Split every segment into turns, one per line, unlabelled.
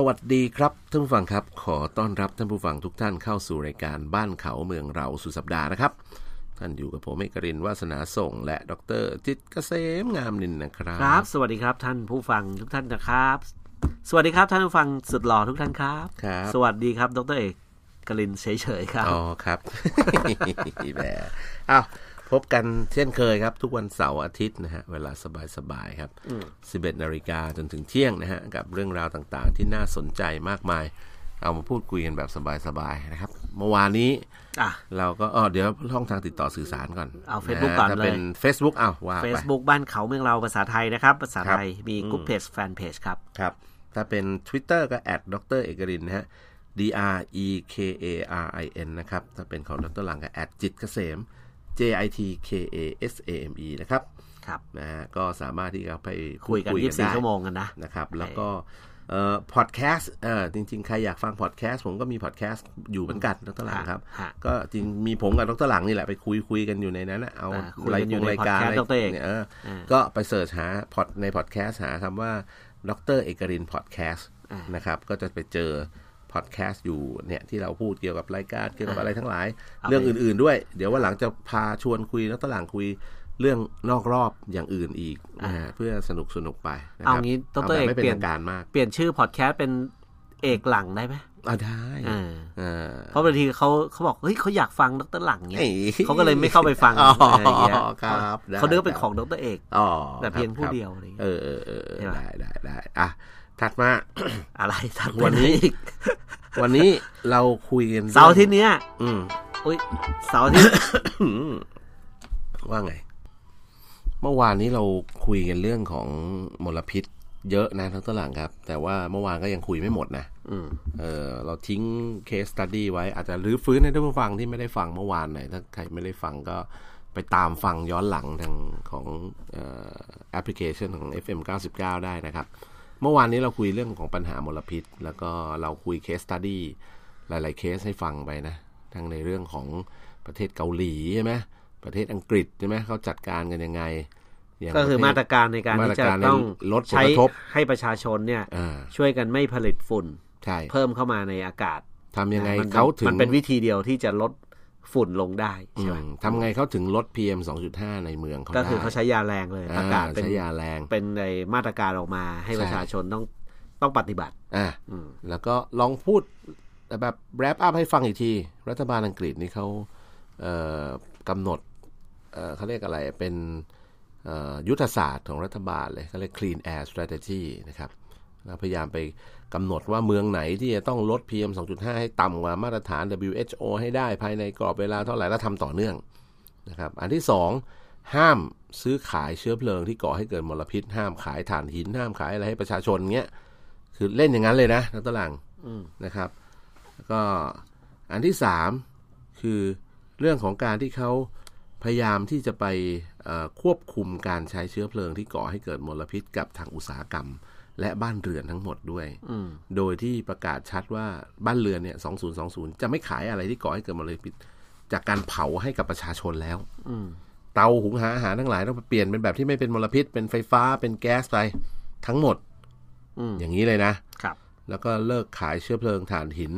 สวัสดีครับท่านผู้ฟังครับ ขอต้อนรับท่านผู้ฟังทุกท่านเข้าสู่รายการบ้านเขาเมืองเราสุดสัปดาห์นะครับ ท่านอยู่กับผมเอกรินวาสนาส่ง และดรจิตรเกษมงามนินนะครับ
ครับ สวัสดีครับท่านผู้ฟังทุกท่านนะครับ สวัสดีครับท่านผู้ฟังสุดหล่อทุกท่านครับ
ครับ
สวัสดีครับดรเอกกลินเฉยๆครับ
อ๋อครับแหมอ้าว พบกันเช่นเคยครับ ทุกวันเสาร์อาทิตย์นะฮะ เวลาสบายๆครับ 11นาฬิกาจนถึงเที่ยงนะฮะ กับเรื่องราวต่างๆ ที่น่าสนใจมากมาย เอามาพูดคุยกันแบบสบายๆนะครับ เมื่อวานนี้
อะ
เราก็อ๋อเดี๋ยวช่องทางติดต่อสื่อสารก่อน
เอา Facebook ก่อน
ถ้า
เลย
เป็น Facebook อ้าวว่าไป
Facebook บ้านเขาเมืองเราภาษาไทยนะครับ ภาษาไทยมี
อืม
กลุ่มเพจแฟนเพจครับ
ครับ ถ้าเป็น Twitter ก็แอดดรเอกรินนะฮะ D R E K A R I N นะครับ ถ้าเป็นของดรหลังก็แอดจิตเกษม J I T K A S A M E นะครับ
ครับ
นะฮะก็สามารถที่จะไปพู
คุยกัน
ได้
24 ชั่วโมงกันนะ
นะครับ แล้วก็เอ่อพอดแคสต์เอ่อจริง ๆ ใครอยากฟังพอดแคสต์ผมก็มีพอดแคสต์อยู่เหมือนกันดรหลังครับ
ฮะ
ก็จริงมีผมกับดรหลังนี่แหละไปคุยคุยกันอยู่ในนั้นนะเอา
อ่าคุย
ราย
กันอยู่
กง
ใน
รายการ
podcast
อะไร
ดรเอก
เนี่ยเออ
อ่า
ก็ไป search หาพอดในพอดแคสต์หาคำว่าดรเอกรินพอดแคสต์
อ่าน
นะครับ ก็จะไปเจอ พอดแคสต์อยู่เนี่ยที่เราพูดเกี่ยวกับรายการเกี่ยวกับอะไรทั้งหลาย
เอา
เรื่อง
ไป
อื่นๆด้วย เดี๋ยวว่าหลังจะพาชวนคุยดรหลังคุยเรื่องนอกรอบอย่างอื่นอีกนะฮะเพื่อสนุกสนุกๆไปนะค
เอา
รับ
งี้ด
เอา
ร
แบบ
เอก
ไม่เป็น
เปลี่ยน
ทางการมาก
เปลี่ยนชื่อพอดแคสต์เป็นเอกหลังได้ไหม
อ่าได้
อ่า
อ่า
เพราะบางทีเขาเขาบอกเฮ้ยเขาอยากฟังดรหลังเนี่ย
เอ้ย
เขาก็เลยไม่เข้าไปฟัง
อ๋อ
อะไรอย่างเงี้ย
ครับได้
เขาเลือกเป็นของดรเอก
อ๋อ
แต่เพียง
ครับ
ผู้
ครับ
เดียวอะไรอย่าง
เอ
เงี้ย
อเออเออเออ
ใช่ไหม
ได้ได้ได้อะ ถัดมา
อะไรทัก
วันนี้
อีก
วันนี้เราคุยกัน
เสาร์อาที่เนี้ย
อืม
อุ้ยเสาร์อาที่
ว่าไง เมื่อวานนี้เราคุยกันเรื่องของมลพิษ เยอะนะทั้งตลาดครับ แต่ว่าเมื่อวานก็ยังคุยไม่หมดนะ
อืม
เออ เราทิ้งเคสตัดดี้ไว้ อาจจะรื้อฟื้นให้ท่านผู้ฟังที่ไม่ได้ฟังเมื่อวานหน่อยถ้าใครไม่ได้ฟังก็ไปตามฟังย้อนหลังทางของเอ่อแอปพลิเคชันของ FM 99 ได้นะครับ เมื่อวานนี้เราคุยเรื่องของปัญหามลพิษ แล้วก็เราคุยเคสตัดดี้หลาย ๆ เคสให้ฟังไปนะ ทั้งในเรื่องของประเทศเกาหลีใช่ไหมประเทศอังกฤษใช่ไหมเขาจัดการกันยังไงย่ง
ก็คือ
ประเทศ
มาตรการในการ
มาต
ที่
ร
จะ
การใน
ต้อง
ลดผล
ใช้
กระทบ
ให้ประชาชนเนี่ย
อ่า
ช่วยกันไม่ผลิตฝุ่น
ใช่
เพิ่มเข้ามาในอากาศ
ทำยังไง
มัน
เขาถึง
มันเป็นวิธีเดียวที่จะลด ฝุ่นลงได้ใช่ไหม
อืมทำไงเขาถึงลด PM 2.5 ในเมืองเขา
ก็
ได้
คือเขาใช้ยาแรงเลยประกาศเป็น
ใช้ยาแรง
เป็นในมาตรการออกมาให้
ใช่
ประชาชนต้องต้องปฏิบัติ
อะ
อืม
แล้วก็ลองพูดแบบแรปอัพให้ฟังอีกที รัฐบาลอังกฤษนี่เขาเอ่อกำหนดเอ่อเขาเรียกอะไรเป็นเอ่อยุทธศาสตร์ของรัฐบาลเลยเขาเรียก Clean Air Strategy นะครับแล้ว พยายามไปกำหนดว่าเมืองไหนที่จะต้องลด PM 2.5 ให้ต่ำกว่ามาตรฐาน WHO ให้ได้ภายในกรอบเวลาเท่าไหร่แล้วทำต่อเนื่องนะครับ อันที่สองห้ามซื้อขายเชื้อเพลิงที่ก่อให้เกิดมลพิษ ห้ามขายถ่านหิน ห้ามขายอะไรให้ประชาชนเงี้ย คือเล่นอย่างนั้นเลยนะนักตลัง
อืม
นะครับแล้วก็อันที่สามคือเรื่องของการที่เขาพยายามที่จะไปเอ่อควบคุมการใช้เชื้อเพลิงที่ก่อให้เกิดมลพิษกับทางอุตสาหกรรม และบ้านเรือนทั้งหมดด้วย
อืม
โดยที่ประกาศชัดว่าบ้านเรือนเนี่ย 2020 จะไม่ขายอะไรที่ก่อให้เกิดมลพิษจากการเผาให้กับประชาชนแล้ว
อืม
เตาหุงหาอาหารทั้งหลายต้องเปลี่ยนเป็นแบบที่ไม่เป็นมลพิษ เป็นไฟฟ้า เป็นแก๊สไปทั้งหมด
อืม
อย่างนี้เลยนะ
ครับ
แล้วก็เลิกขายเชื้อเพลิงถ่านหิน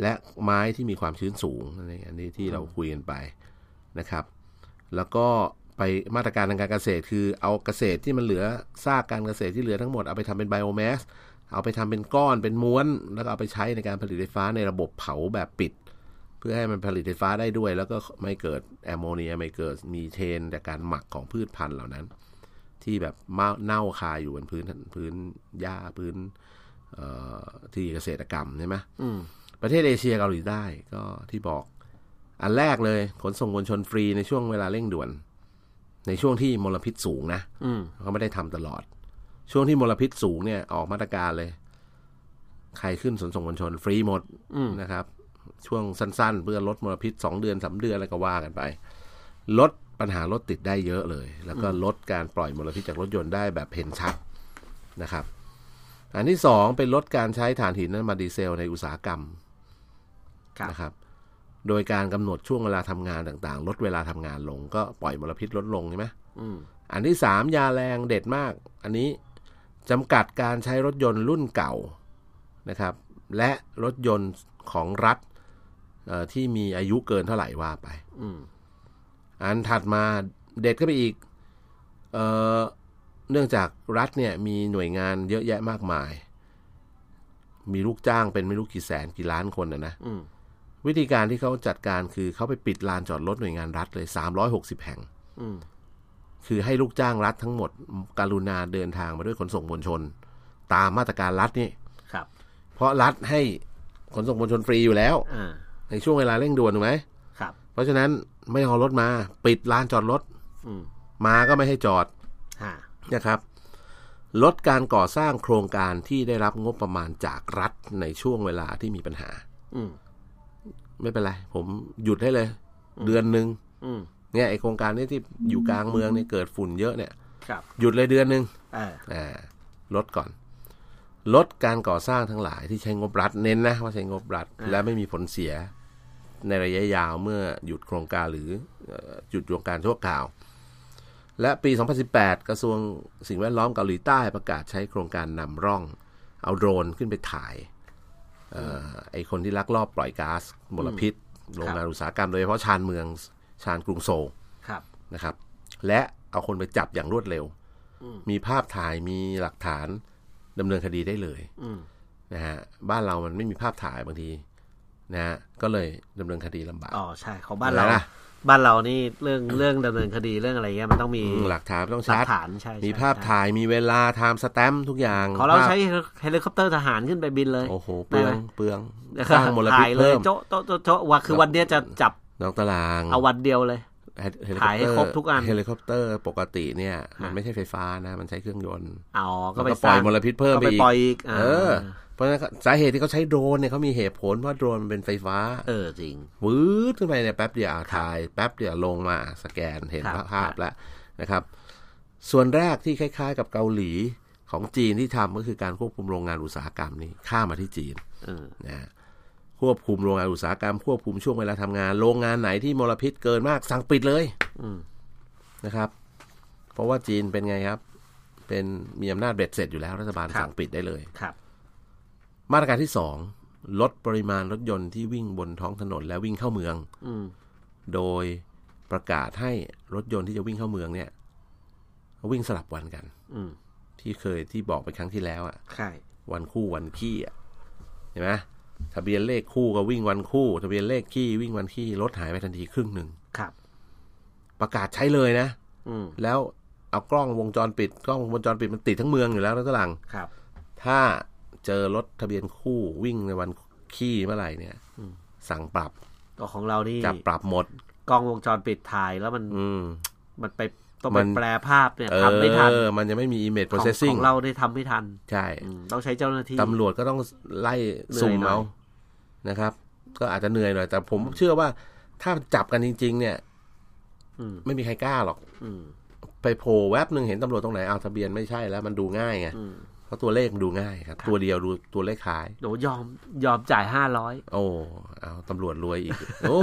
และไม้ที่มีความชื้นสูงอันนี้อันนี้ที่เราคุยกันไปนะครับ แล้วก็ ไปมาตรการทางการเกษตร คือเอาเกษตรที่มันเหลือซากการเกษตรที่เหลือทั้งหมดเอาไปทำเป็นไบโอแมสเอาไปทำเป็นก้อนเป็นม้วน แล้วก็เอาไปใช้ในการผลิตไฟฟ้าในระบบเผาแบบปิด เพื่อให้มันผลิตไฟฟ้าได้ด้วย แล้วก็ไม่เกิดแอมโมเนียไม่เกิดมีเทนจากการหมักของพืชพันธุ์เหล่านั้น ที่แบบเมาเน่าคาอยู่บนพื้นพื้นหญ้าพื้นเอ่อที่เกษตรกรรมใช่ไหม
อืม
ประเทศเอเชียเกาหลีใต้ก็ที่บอก อันแรกเลยขนส่งมวลชนฟรีในช่วงเวลาเร่งด่วน ในช่วงที่มลพิษสูงนะ
อืม
เขาไม่ได้ทำตลอด ช่วงที่มลพิษสูงเนี่ย ออกมาตรการเลย ใครขึ้นขนส่งมวลชน ฟรีหมด
อืม
นะครับ ช่วงสั้น ๆ เพื่อลดมลพิษสองเดือนสามเดือนอะไรก็ว่ากันไป ลดปัญหารถติดได้เยอะเลย แล้วก็ลดการปล่อยมลพิษจากรถยนต์ได้แบบเห็นชัดนะครับ อันที่สองเป็นลดการใช้ถ่านหินน้ำมันดีเซลในอุตสาหกรรม
ครับ
นะครับ โดยการกำหนดช่วงเวลาทำงานต่างๆ ลดเวลาทำงานลง ก็ปล่อยมลพิษลดลงใช่ไหม
อืม
อันที่สามยาแรงเด็ดมาก อันนี้จำกัดการใช้รถยนต์รุ่นเก่านะครับ และรถยนต์ของรัฐเอ่อที่มีอายุเกินเท่าไหร่ว่าไป
อืม
อันถัดมาเด็ดก็ไปอีกเอ่อเนื่องจากรัฐเนี่ยมีหน่วยงานเยอะแยะมากมาย มีลูกจ้างเป็นไม่รู้กี่แสนกี่ล้านคนนะนะ
อืม
วิธีการที่เขาจัดการคือเขาไปปิดลานจอดรถหน่วยงานรัฐเลย360แห่ง
อืม
คือให้ลูกจ้างรัฐทั้งหมด การุณาเดินทางมาด้วยขนส่งมวลชน ตามมาตรการรัฐนี่
ครับ
เพราะรัฐให้ขนส่งมวลชนฟรีอยู่แล้ว
อ่า
ในช่วงเวลาเร่งด่วนถูกไหม
ครับ
เพราะฉะนั้นไม่เอารถมา ปิดลานจอดรถ
อืม
มาก็ไม่ให้จอด
ฮ่า
นะครับ ลดการก่อสร้างโครงการที่ได้รับงบประมาณจากรัฐในช่วงเวลาที่มีปัญหา
อืม
ไม่เป็นไร ผมหยุดให้เลย เดือนหนึ่ง
อืม
เนี่ยไอโครงการนี้ที่อยู่กลางเมืองเนี่ยเกิดฝุ่นเยอะเนี่ย
ครับ
หยุดเลยเดือนหนึ่ง
เออ
อ่าลดก่อน ลดการก่อสร้างทั้งหลายที่ใช้งบรัฐเน้นนะว่าใช้งบรัฐ และไม่มีผลเสีย ในระยะยาวเมื่อหยุดโครงการหรือเอ่อหยุดโครงการชั่วคราว และปี 2018 กระทรวงสิ่งแวดล้อมเกาหลีใต้ประกาศใช้โครงการนำร่อง เอาโดรนขึ้นไปถ่ายเออ ไอคนที่ลักลอบปล่อยก๊าซมลพิษโรงงานอุตสาหกรรมโดยเฉพาะชานเมืองชานกรุงโซล
ครับ
นะครับ และเอาคนไปจับอย่างรวดเร็ว
อืม
มีภาพถ่ายมีหลักฐานดำเนินคดีได้เลย
อืม
นะฮะบ้านเรามันไม่มีภาพถ่ายบางที นะฮะก็เลยดำเนินคดีลำบาก
อ๋อใช่ของบ้านเรา
อะไรล่ะ
บ้านเรานี่เรื่องเรื่องดำเนินคดีเรื่องอะไรเงี้ยมันต้องมี
อืมหลักฐานต้อง
หลั
ชั
ก
ด
ฐานใช่ใช่
มีภาพ
ใช่
ถ่ายมีเวลา timestamp ทุกอย่าง
ของเรา
ภาพ
ใช้เฮลิคอปเตอร์ทหารขึ้นไปบินเลย
โอ้โหเปลือง
ได้ไหม
เปลือง
แล้ว
สร้างมลพิษ
ถ่ายเลย
เพิ่ม
โจ๊ะโจ๊ะโจ๊ะโจ๊ะว่าคือวันเนี้ยจะจับ
นอกตาราง
เอาวันเดียวเลย
เฮลิ
ถ่ายให้ครบทุกอัน
เฮลิคอปเตอร์ปกติเนี่ย มันไม่ใช่ไฟฟ้านะ มันใช้เครื่องยนต์
อ๋อก็
แล้ว
ไป
ก็ปล่อยมลพิษเพิ่ม
ก็
ไป
ไป
อีก
ปล่อยอีกา
เออ เพราะฉะนั้นสาเหตุที่เขาใช้โดรนเนี่ยเขามีเหตุผลเพราะโดรนมันเป็นไฟฟ้า
เออจริง
วืดขึ้นไปเนี่ยแป๊บเดียวอะถ่าย แป๊บเดียวลงมาสแกนเห็น
ครับ
ภาพแล้วนะครับ ส่วนแรกที่คล้าย ๆ กับเกาหลีของจีนที่ทำก็คือการควบคุมโรงงานอุตสาหกรรมนี้ข้ามมาที่จีน
เออ
นะฮะควบคุมโรงงานอุตสาหกรรมควบคุมช่วงเวลาทำงาน โรงงานไหนที่มลพิษเกินมากสั่งปิดเลย
อืม
นะครับ เพราะว่าจีนเป็นไงครับ เป็นมีอำนาจเบ็ดเสร็จอยู่แล้วรัฐบาล
ครับ
สั่งปิดได้เลย
ครับ
มาตรการที่สองลดปริมาณรถยนต์ที่วิ่งบนท้องถนนและวิ่งเข้าเมือง
อืม
โดยประกาศให้รถยนต์ที่จะวิ่งเข้าเมืองเนี่ย วิ่งสลับวันกัน
อืม
ที่เคยที่บอกไปครั้งที่แล้วอะ
ใช่
วันคู่วันขี้อะเห็นไหมทะเบียนเลขคู่ก็วิ่งวันคู่ ทะเบียนเลขขี้วิ่งวันขี้รถหายไปทันทีครึ่งหนึ่ง
ครับ
ประกาศใช้เลยนะ
อืม
แล้วเอากล้องวงจรปิด กล้องวงจรปิดมันติดทั้งเมืองอยู่แล้วนะตลัง
ครับ
ถ้า เจอรถทะเบียนคู่วิ่งในวันขี้เมื่อไหร่เนี่ยสั่งปรับ
ก็ของเรานี่
จับปรับหมด
กล้องวงจรปิดถ่ายแล้วมัน
อืม
มันไปต้อง
มั
ไป
น
แปลภาพเนี่ย
เอ
ทำไม่ทัน
อมันจะไม่มี image
ของ
processing
ของเราได้ทำไม่ทัน
ใช่
อืมต้องใช้เจ้าหน้าที่
ตำรวจก็ต้องไล่
เหนื่อย
สุ่ม
หน่อย
เอานะครับ ก็อาจจะเหนื่อยหน่อย แต่ผมเชื่อว่าถ้าจับกันจริง ๆ เนี่ย
อืม
ไม่มีใครกล้าหรอก
อืม
ไปโผล่แวบหนึ่งเห็นตำรวจตรงไหนเอาทะเบียนไม่ใช่แล้ว มันดูง่ายไง
อืม
เพราะตัวเลขมันดูง่ายครับ ตัวเดียวดูตัวเลขคล้าย
โหยอมยอมจ่ายห้าร้อย
โอ้เอาตำรวจรวยอีก โอ้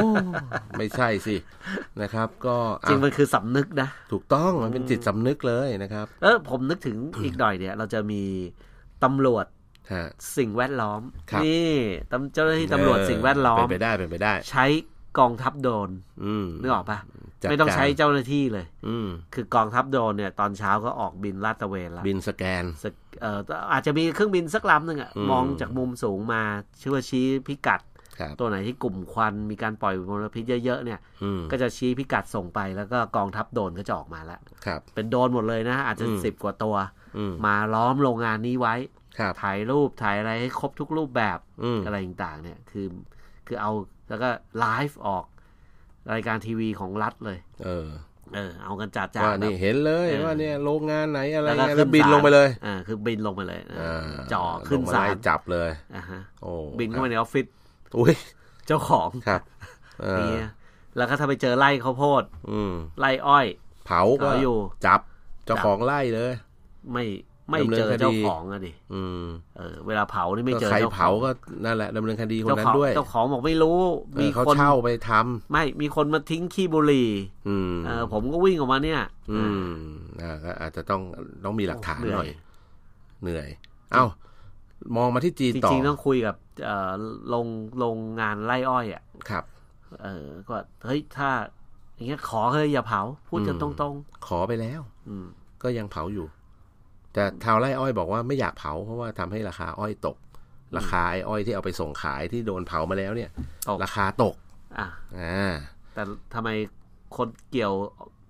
ไม่ใช่สินะครับ ก็
จริง
อะ
มันคือสำนึกนะ
ถูกต้องมันเป็นจิตสำนึกเลยนะครับ
เออผมนึกถึงอีกหน่อยเนี่ย เราจะมีตำรวจ
ฮะ
สิ่งแวดล้อม
ครับ
นี่ตำเจ้าหน้าที่ตำรวจสิ่งแวดล้อ
เป็
ม
นไปได้เป็นไปได้
ใช้กองทัพโดรน
อืม
นึกออกปะ
จัด
ไม่ต้องใช้
การ
เจ้าหน้าที่เลย
อืม
คือกองทัพโดรนเนี่ย ตอนเช้าก็ออกบินลาดตระเวนแล้ว
บินสแกน
สกเอ่ออาจจะมีเครื่องบินสักลำหนึ่งอะ
อืม
มองจากมุมสูงมาชื่อว่าชี้พิกัด
ครับ
ตัวไหนที่กลุ่มควันมีการปล่อยมลพิษเยอะๆเนี่ย
อืม
ก็จะชี้พิกัดส่งไปแล้วก็กองทัพโดรนก็จะออกมาแล้ว
ครับ
เป็นโดรนหมดเลยนะ อาจจะ
อืม
สิบกว่าตัว
อืม
มาล้อมโรงงานนี้ไว้
ครับ
ถ่ายรูปถ่ายอะไรให้ครบทุกรูปแบบ
อืม
อะไรต่างๆเนี่ย คือคือเอาแล้วก็ไลฟ์ออก รายการทีวีของรัฐเลย
เออ
เออ เอากันจัดจ้า
ว่านี่เห็นเลย
เออ
ว่าเนี่ยโรงงานไหนอะไร
แล้วก็
เงี้ย
ขึ้
แล้ว
น
บิน
ศาล
ลงไปเลย
อ่าคือบินลงไปเลยเออ
อ่า
จ่อขึ้น
ลงม
ศา
ไล่
ล
จับเลย
อ่าฮะ
โอ้
บินเข้าไปในออฟฟิศ
อุ้ย
เจ้าของ
ครับเออ
เนี่ยแล้วก็ถ้าไปเจอไร่ข้าวโพด
อืม
ไร่อ้อย
เผาก็
เผาอยู่
จับ เจ้าของไล่เลย
ไม่ ไม่
ดำเนิน
เจอ
คดี
เจ้าของอะดิ
อืม
เออ เวลาเผานี่ไม่เจอ
ใคร
เจ้าของ
เผาก็นั่นแหละดำเนินคดีคน
เจ้า
นั้
ขอนง
ด้วย
เจ้าของบอกไม่รู้
เอ
มี
อเขา
คน
เช่าไปทำ
ไม่มีคนมาทิ้งขี้บุหรี่
อืม
เออ ผมก็วิ่งออกมาเนี่ย
อืมอ่าก็อาจจะต้องต้องมีหลักฐาน
เหนื่อย
หน่อย เหนื่อย เอ้ามองมาที่จีน
จ
ต่อ
ริงๆต้องคุยกับเอ่อโรงโรงงานไร่อ้อยอะ
ครับ
เออก็เฮ้ยถ้าอย่างเงี้ยขอเฮ้ยอย่าเผา พูดกันตรง
ขอไปแล้ว
ๆอืม
ก็ยังเผาอยู่ แต่ชาวไร่อ้อยบอกว่าไม่อยากเผาเพราะว่าทำให้ราคาอ้อยตก ราคาไอ้อ้อยที่เอาไปส่งขายที่โดนเผามาแล้วเนี่ย
ตก
ราคาตก
อะ
อ่า
แต่ทำไมคนเกี่ยว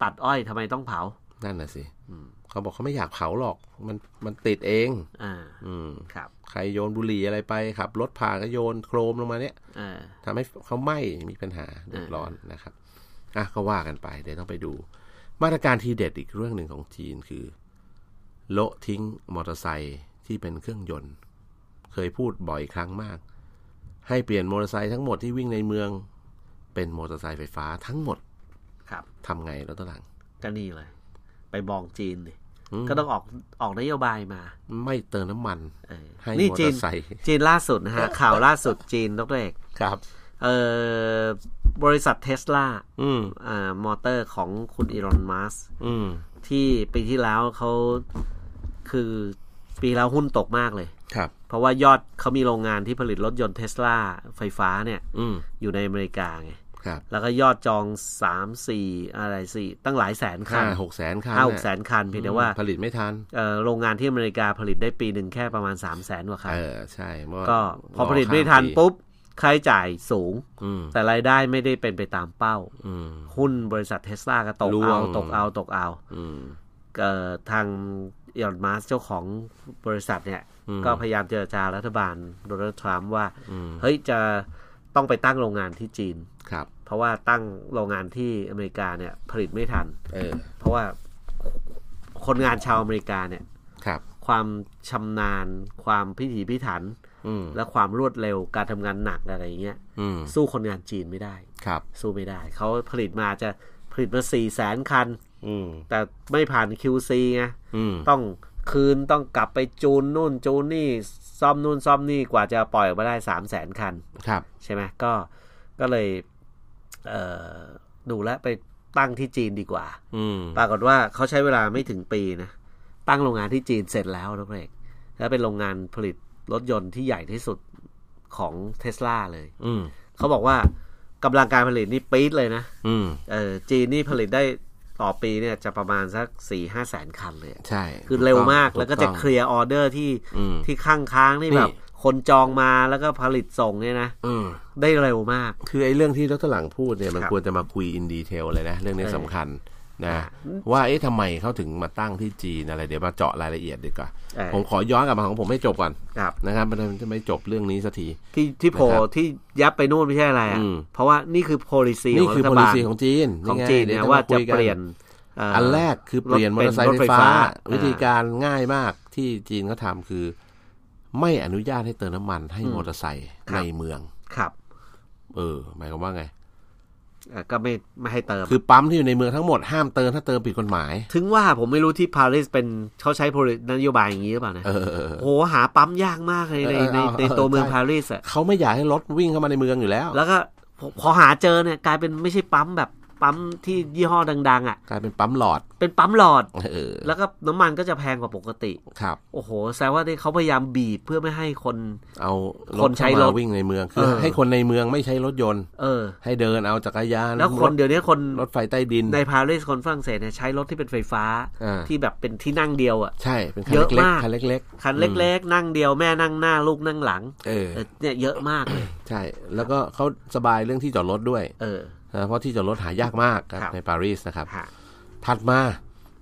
ตัดอ้อยทำไมต้องเผา
นั่นน่ะสิเขาบอกเขาไม่อยากเผาหรอก มันมันติดเอง
อ่า
อืม
ครับ
ใครโยนบุหรี่อะไรไปขับ รถผ่านก็โยนโครมลงมาเนี่ย
อ่า
ทำให้เขาไหม้มีปัญหาเดือดร้อนนะครับอะก็ว่ากันไป เดี๋ยวต้องไปดู มาตรการทีเด็ดอีกเรื่องหนึ่งของจีนคือ โละทิ้งมอเตอร์ไซค์ที่เป็นเครื่องยนต์ เคยพูดบ่อยครั้งมาก ให้เปลี่ยนมอเตอร์ไซค์ทั้งหมดที่วิ่งในเมือง เป็นมอเตอร์ไซค์ไฟฟ้าทั้งหมด
ครับ
ทำไงแล้วตวหลัง
ก็นี่เลย ไปมองจีนดิ
อืม
ก็ต้องออกออกนโยบายมา
ไม่เติมน้ำมัน
เออ
ให้
นี่
มอ
จี
เตอนร์ไซค์
จีนล่าสุดนะฮะ ข่าวล่าสุดจีนดรเอก
ครับ
เอ่อบริษัทเทสลา
อืม
อ่ามอเตอร์ของคุณอีรอนมัส
อืม
ที่ปีที่แล้วเขาคือปีแล้วหุ้นตกมากเลย
ครับ
เพราะว่ายอดเขามีโรงงานที่ผลิตรถยนต์เทสลาไฟฟ้าเนี่ย
อืม
อยู่ในอเมริกาไง
ครับ
แล้วก็ยอดจองสามสี่อะไรสี่ตั้งหลายแสนคั
ห้านหกแสนคัน
ห้าหก
น่ะ
แสนคันเพียงแต่ว่า
ผลิตไม่ทัน
เอ่อโรงงานที่อเมริกาผลิตได้ปีหนึ่งแค่ประมาณสามแสนกว่าคัน
เออใช่เมื่
ก็พอผลิตไม่
รอ
ทัน
ข้าปี
ปุ๊บ ค่าใช้จ่ายสูง
อืม
แต่รายได้ไม่ได้เป็นไปตามเป้า
อืม
หุ้นบริษัทเทสลาก็ตก
ร่ว
เอา
ง
ตกเอาตกเอา
อืม
เอ่อทางอีลอนมัสเจ้าของบริษัทเนี่ย
อืม
ก็พยายามเจรจารัฐบาลโดนัลด์ทรัมป์ว่า
อืม
เฮ้ยจะต้องไปตั้งโรงงานที่จีน
ครับ
เพราะว่าตั้งโรงงานที่อเมริกาเนี่ยผลิตไม่ทัน
เออ
เพราะว่าคนงานชาวอเมริกาเนี่ย
ครับ
ความชำนาญความพิถีพิถัน
อืม
และความรวดเร็วการทำงานหนักอะไรอย่างเงี้ย
อืม
สู้คนงานจีนไม่ได้
ครับ
สู้ไม่ได้ เขาผลิตมาจะผลิตมาสี่แสนคัน
อืม
แต่ไม่ผ่าน QC ไง
อืม
ต้องคืนต้องกลับไปจูนนู่นจูนนี่ซ่อมนู่นซ่อมนี่กว่าจะปล่อยออกมาได้สามแสนคัน
ครับ
ใช่ไหมก็ก็เลยเอ่อดูแลวไปตั้งที่จีนดีกว่า
อืม
ปรากฏว่าเขาใช้เวลาไม่ถึงปีนะ ตั้งโรงงานที่จีนเสร็จแล้วนะเอกแล้วเป็นโรงงานผลิต รถยนต์ที่ใหญ่ที่สุดของเทสลาเลย
อืม
เขาบอกว่ากำลังการผลิตนี่ปี๊ดเลยนะ
อืม
เออจีนนี่ผลิตได้ต่อปีเนี่ยจะประมาณสักสี่ห้าแสนคันเลยอะ
ใช่
คือเร็วมาก
ถู
แล้วก็
ต้
จะ
อง
เคลียร์ออเดอร์ที่
อืม
ที่ข้างค้างๆที่
นี่
แบบคนจองมาแล้วก็ผลิตส่งเนี่ยนะ
อืม
ได้เร็วมาก
คือไอ้เรื่องที่ดรหลังพูดเนี่ยมัน
ครับ
ควรจะมาคุย in detail เลยนะ เรื่องนี้
เออ
สำคัญ นะ
อ่า
ว่าเอ๊ะทำไมเขาถึงมาตั้งที่จีนอะไรเดี๋ยวมาเจาะรายละเอียดดีกว่า
เออ
ผมขอย้อนกลับมาของผมให้จบก่อน
ครับ
นะครับมันจะไม่จบเรื่องนี้สักที
ที่ที่โผล่
นะครับ
ที่ยับไปนู่นไม่ใช่อะไรอะ
อืม
เพราะว่านี่คือ policy
นี่
ของ
คือ
รัฐ
policy
บาล
ของจีน
ของ
ไจี
นเนี่ย
ดี๋
ว่า
มาคุ
จะ
กั
เปลี่ยนเอั
นแรกคือเปลี่ยนมอเตอร์ไซค์
รถ
ไฟ
ไฟ
ฟ้า
ฟ้า
วิธีการง่ายมากที่จีนเขาทำคือ ไม่อนุญาตให้เติมน้ำมันให้มอเตอร์ไซค์ในเมือง
ครับ
เออ หมายความว่าไง
อะ ก็ไม่ไม่ให้เติม
คือปั๊มที่อยู่ในเมืองทั้งหมดห้ามเติมถ้าเติมผิดกฎหมาย
ถึงว่าผมไม่รู้ที่ปารีสเป็นเขาใช้ poli- นโยบายอย่างนี้หรือเปล่านะ
เออเออ
โหหาปั๊มยากมากเลยใน
เออ
ใน
เอา
ในตัวเมือง
ใช่
ปารีสอะ
เขาไม่อยากให้รถวิ่งเข้ามาในเมืองอยู่แล้ว
แล้วก็พอพอหาเจอเนี่ยกลายเป็นไม่ใช่ปั๊มแบบ ปั๊มที่ยี่ห้อดัง ๆ อะ
กลายเป็นปั๊มหลอด
เป็นปั๊มหลอด
เออ
แล้วก็น้ำมันก็จะแพงกว่าปกติ
ครับ
โอ้โหแสดงว่าที่เขาพยายามบีบเพื่อไม่ให้คน
เอาร
ค
ถ
นใช้
เข้ารมา
ถ
วิ่งในเมืองคือ
เออ
ให้คนในเมืองไม่ใช้รถยนต์
เออ
ให้เดินเอาจักรยาน
แล้วคน
รถ
เดี๋ยวนี้คน
รถไฟใต้ดิน
ในปารีสคนฝรั่งเศสเนี่ยใช้รถที่เป็นไฟฟ้า
อ่า
ที่แบบเป็นที่นั่งเดียวอะ
ใช่เป็นคัน
เยอะ
เล็ก
มาก
ๆคันเล็ก
คันเล็ก ๆ นั่งเดียวแม่นั่งหน้าลูกนั่งหลัง
ๆเออ
เออเนี่ยเยอะมากเลย
ใช่ แล้วก็เขาสบายเรื่องที่จอดรถด้วย
เออ
นะเพราะที่จอดรถหายากมากครับ
ครับ
ในปารีสนะครับ
ฮะ
ถัดมา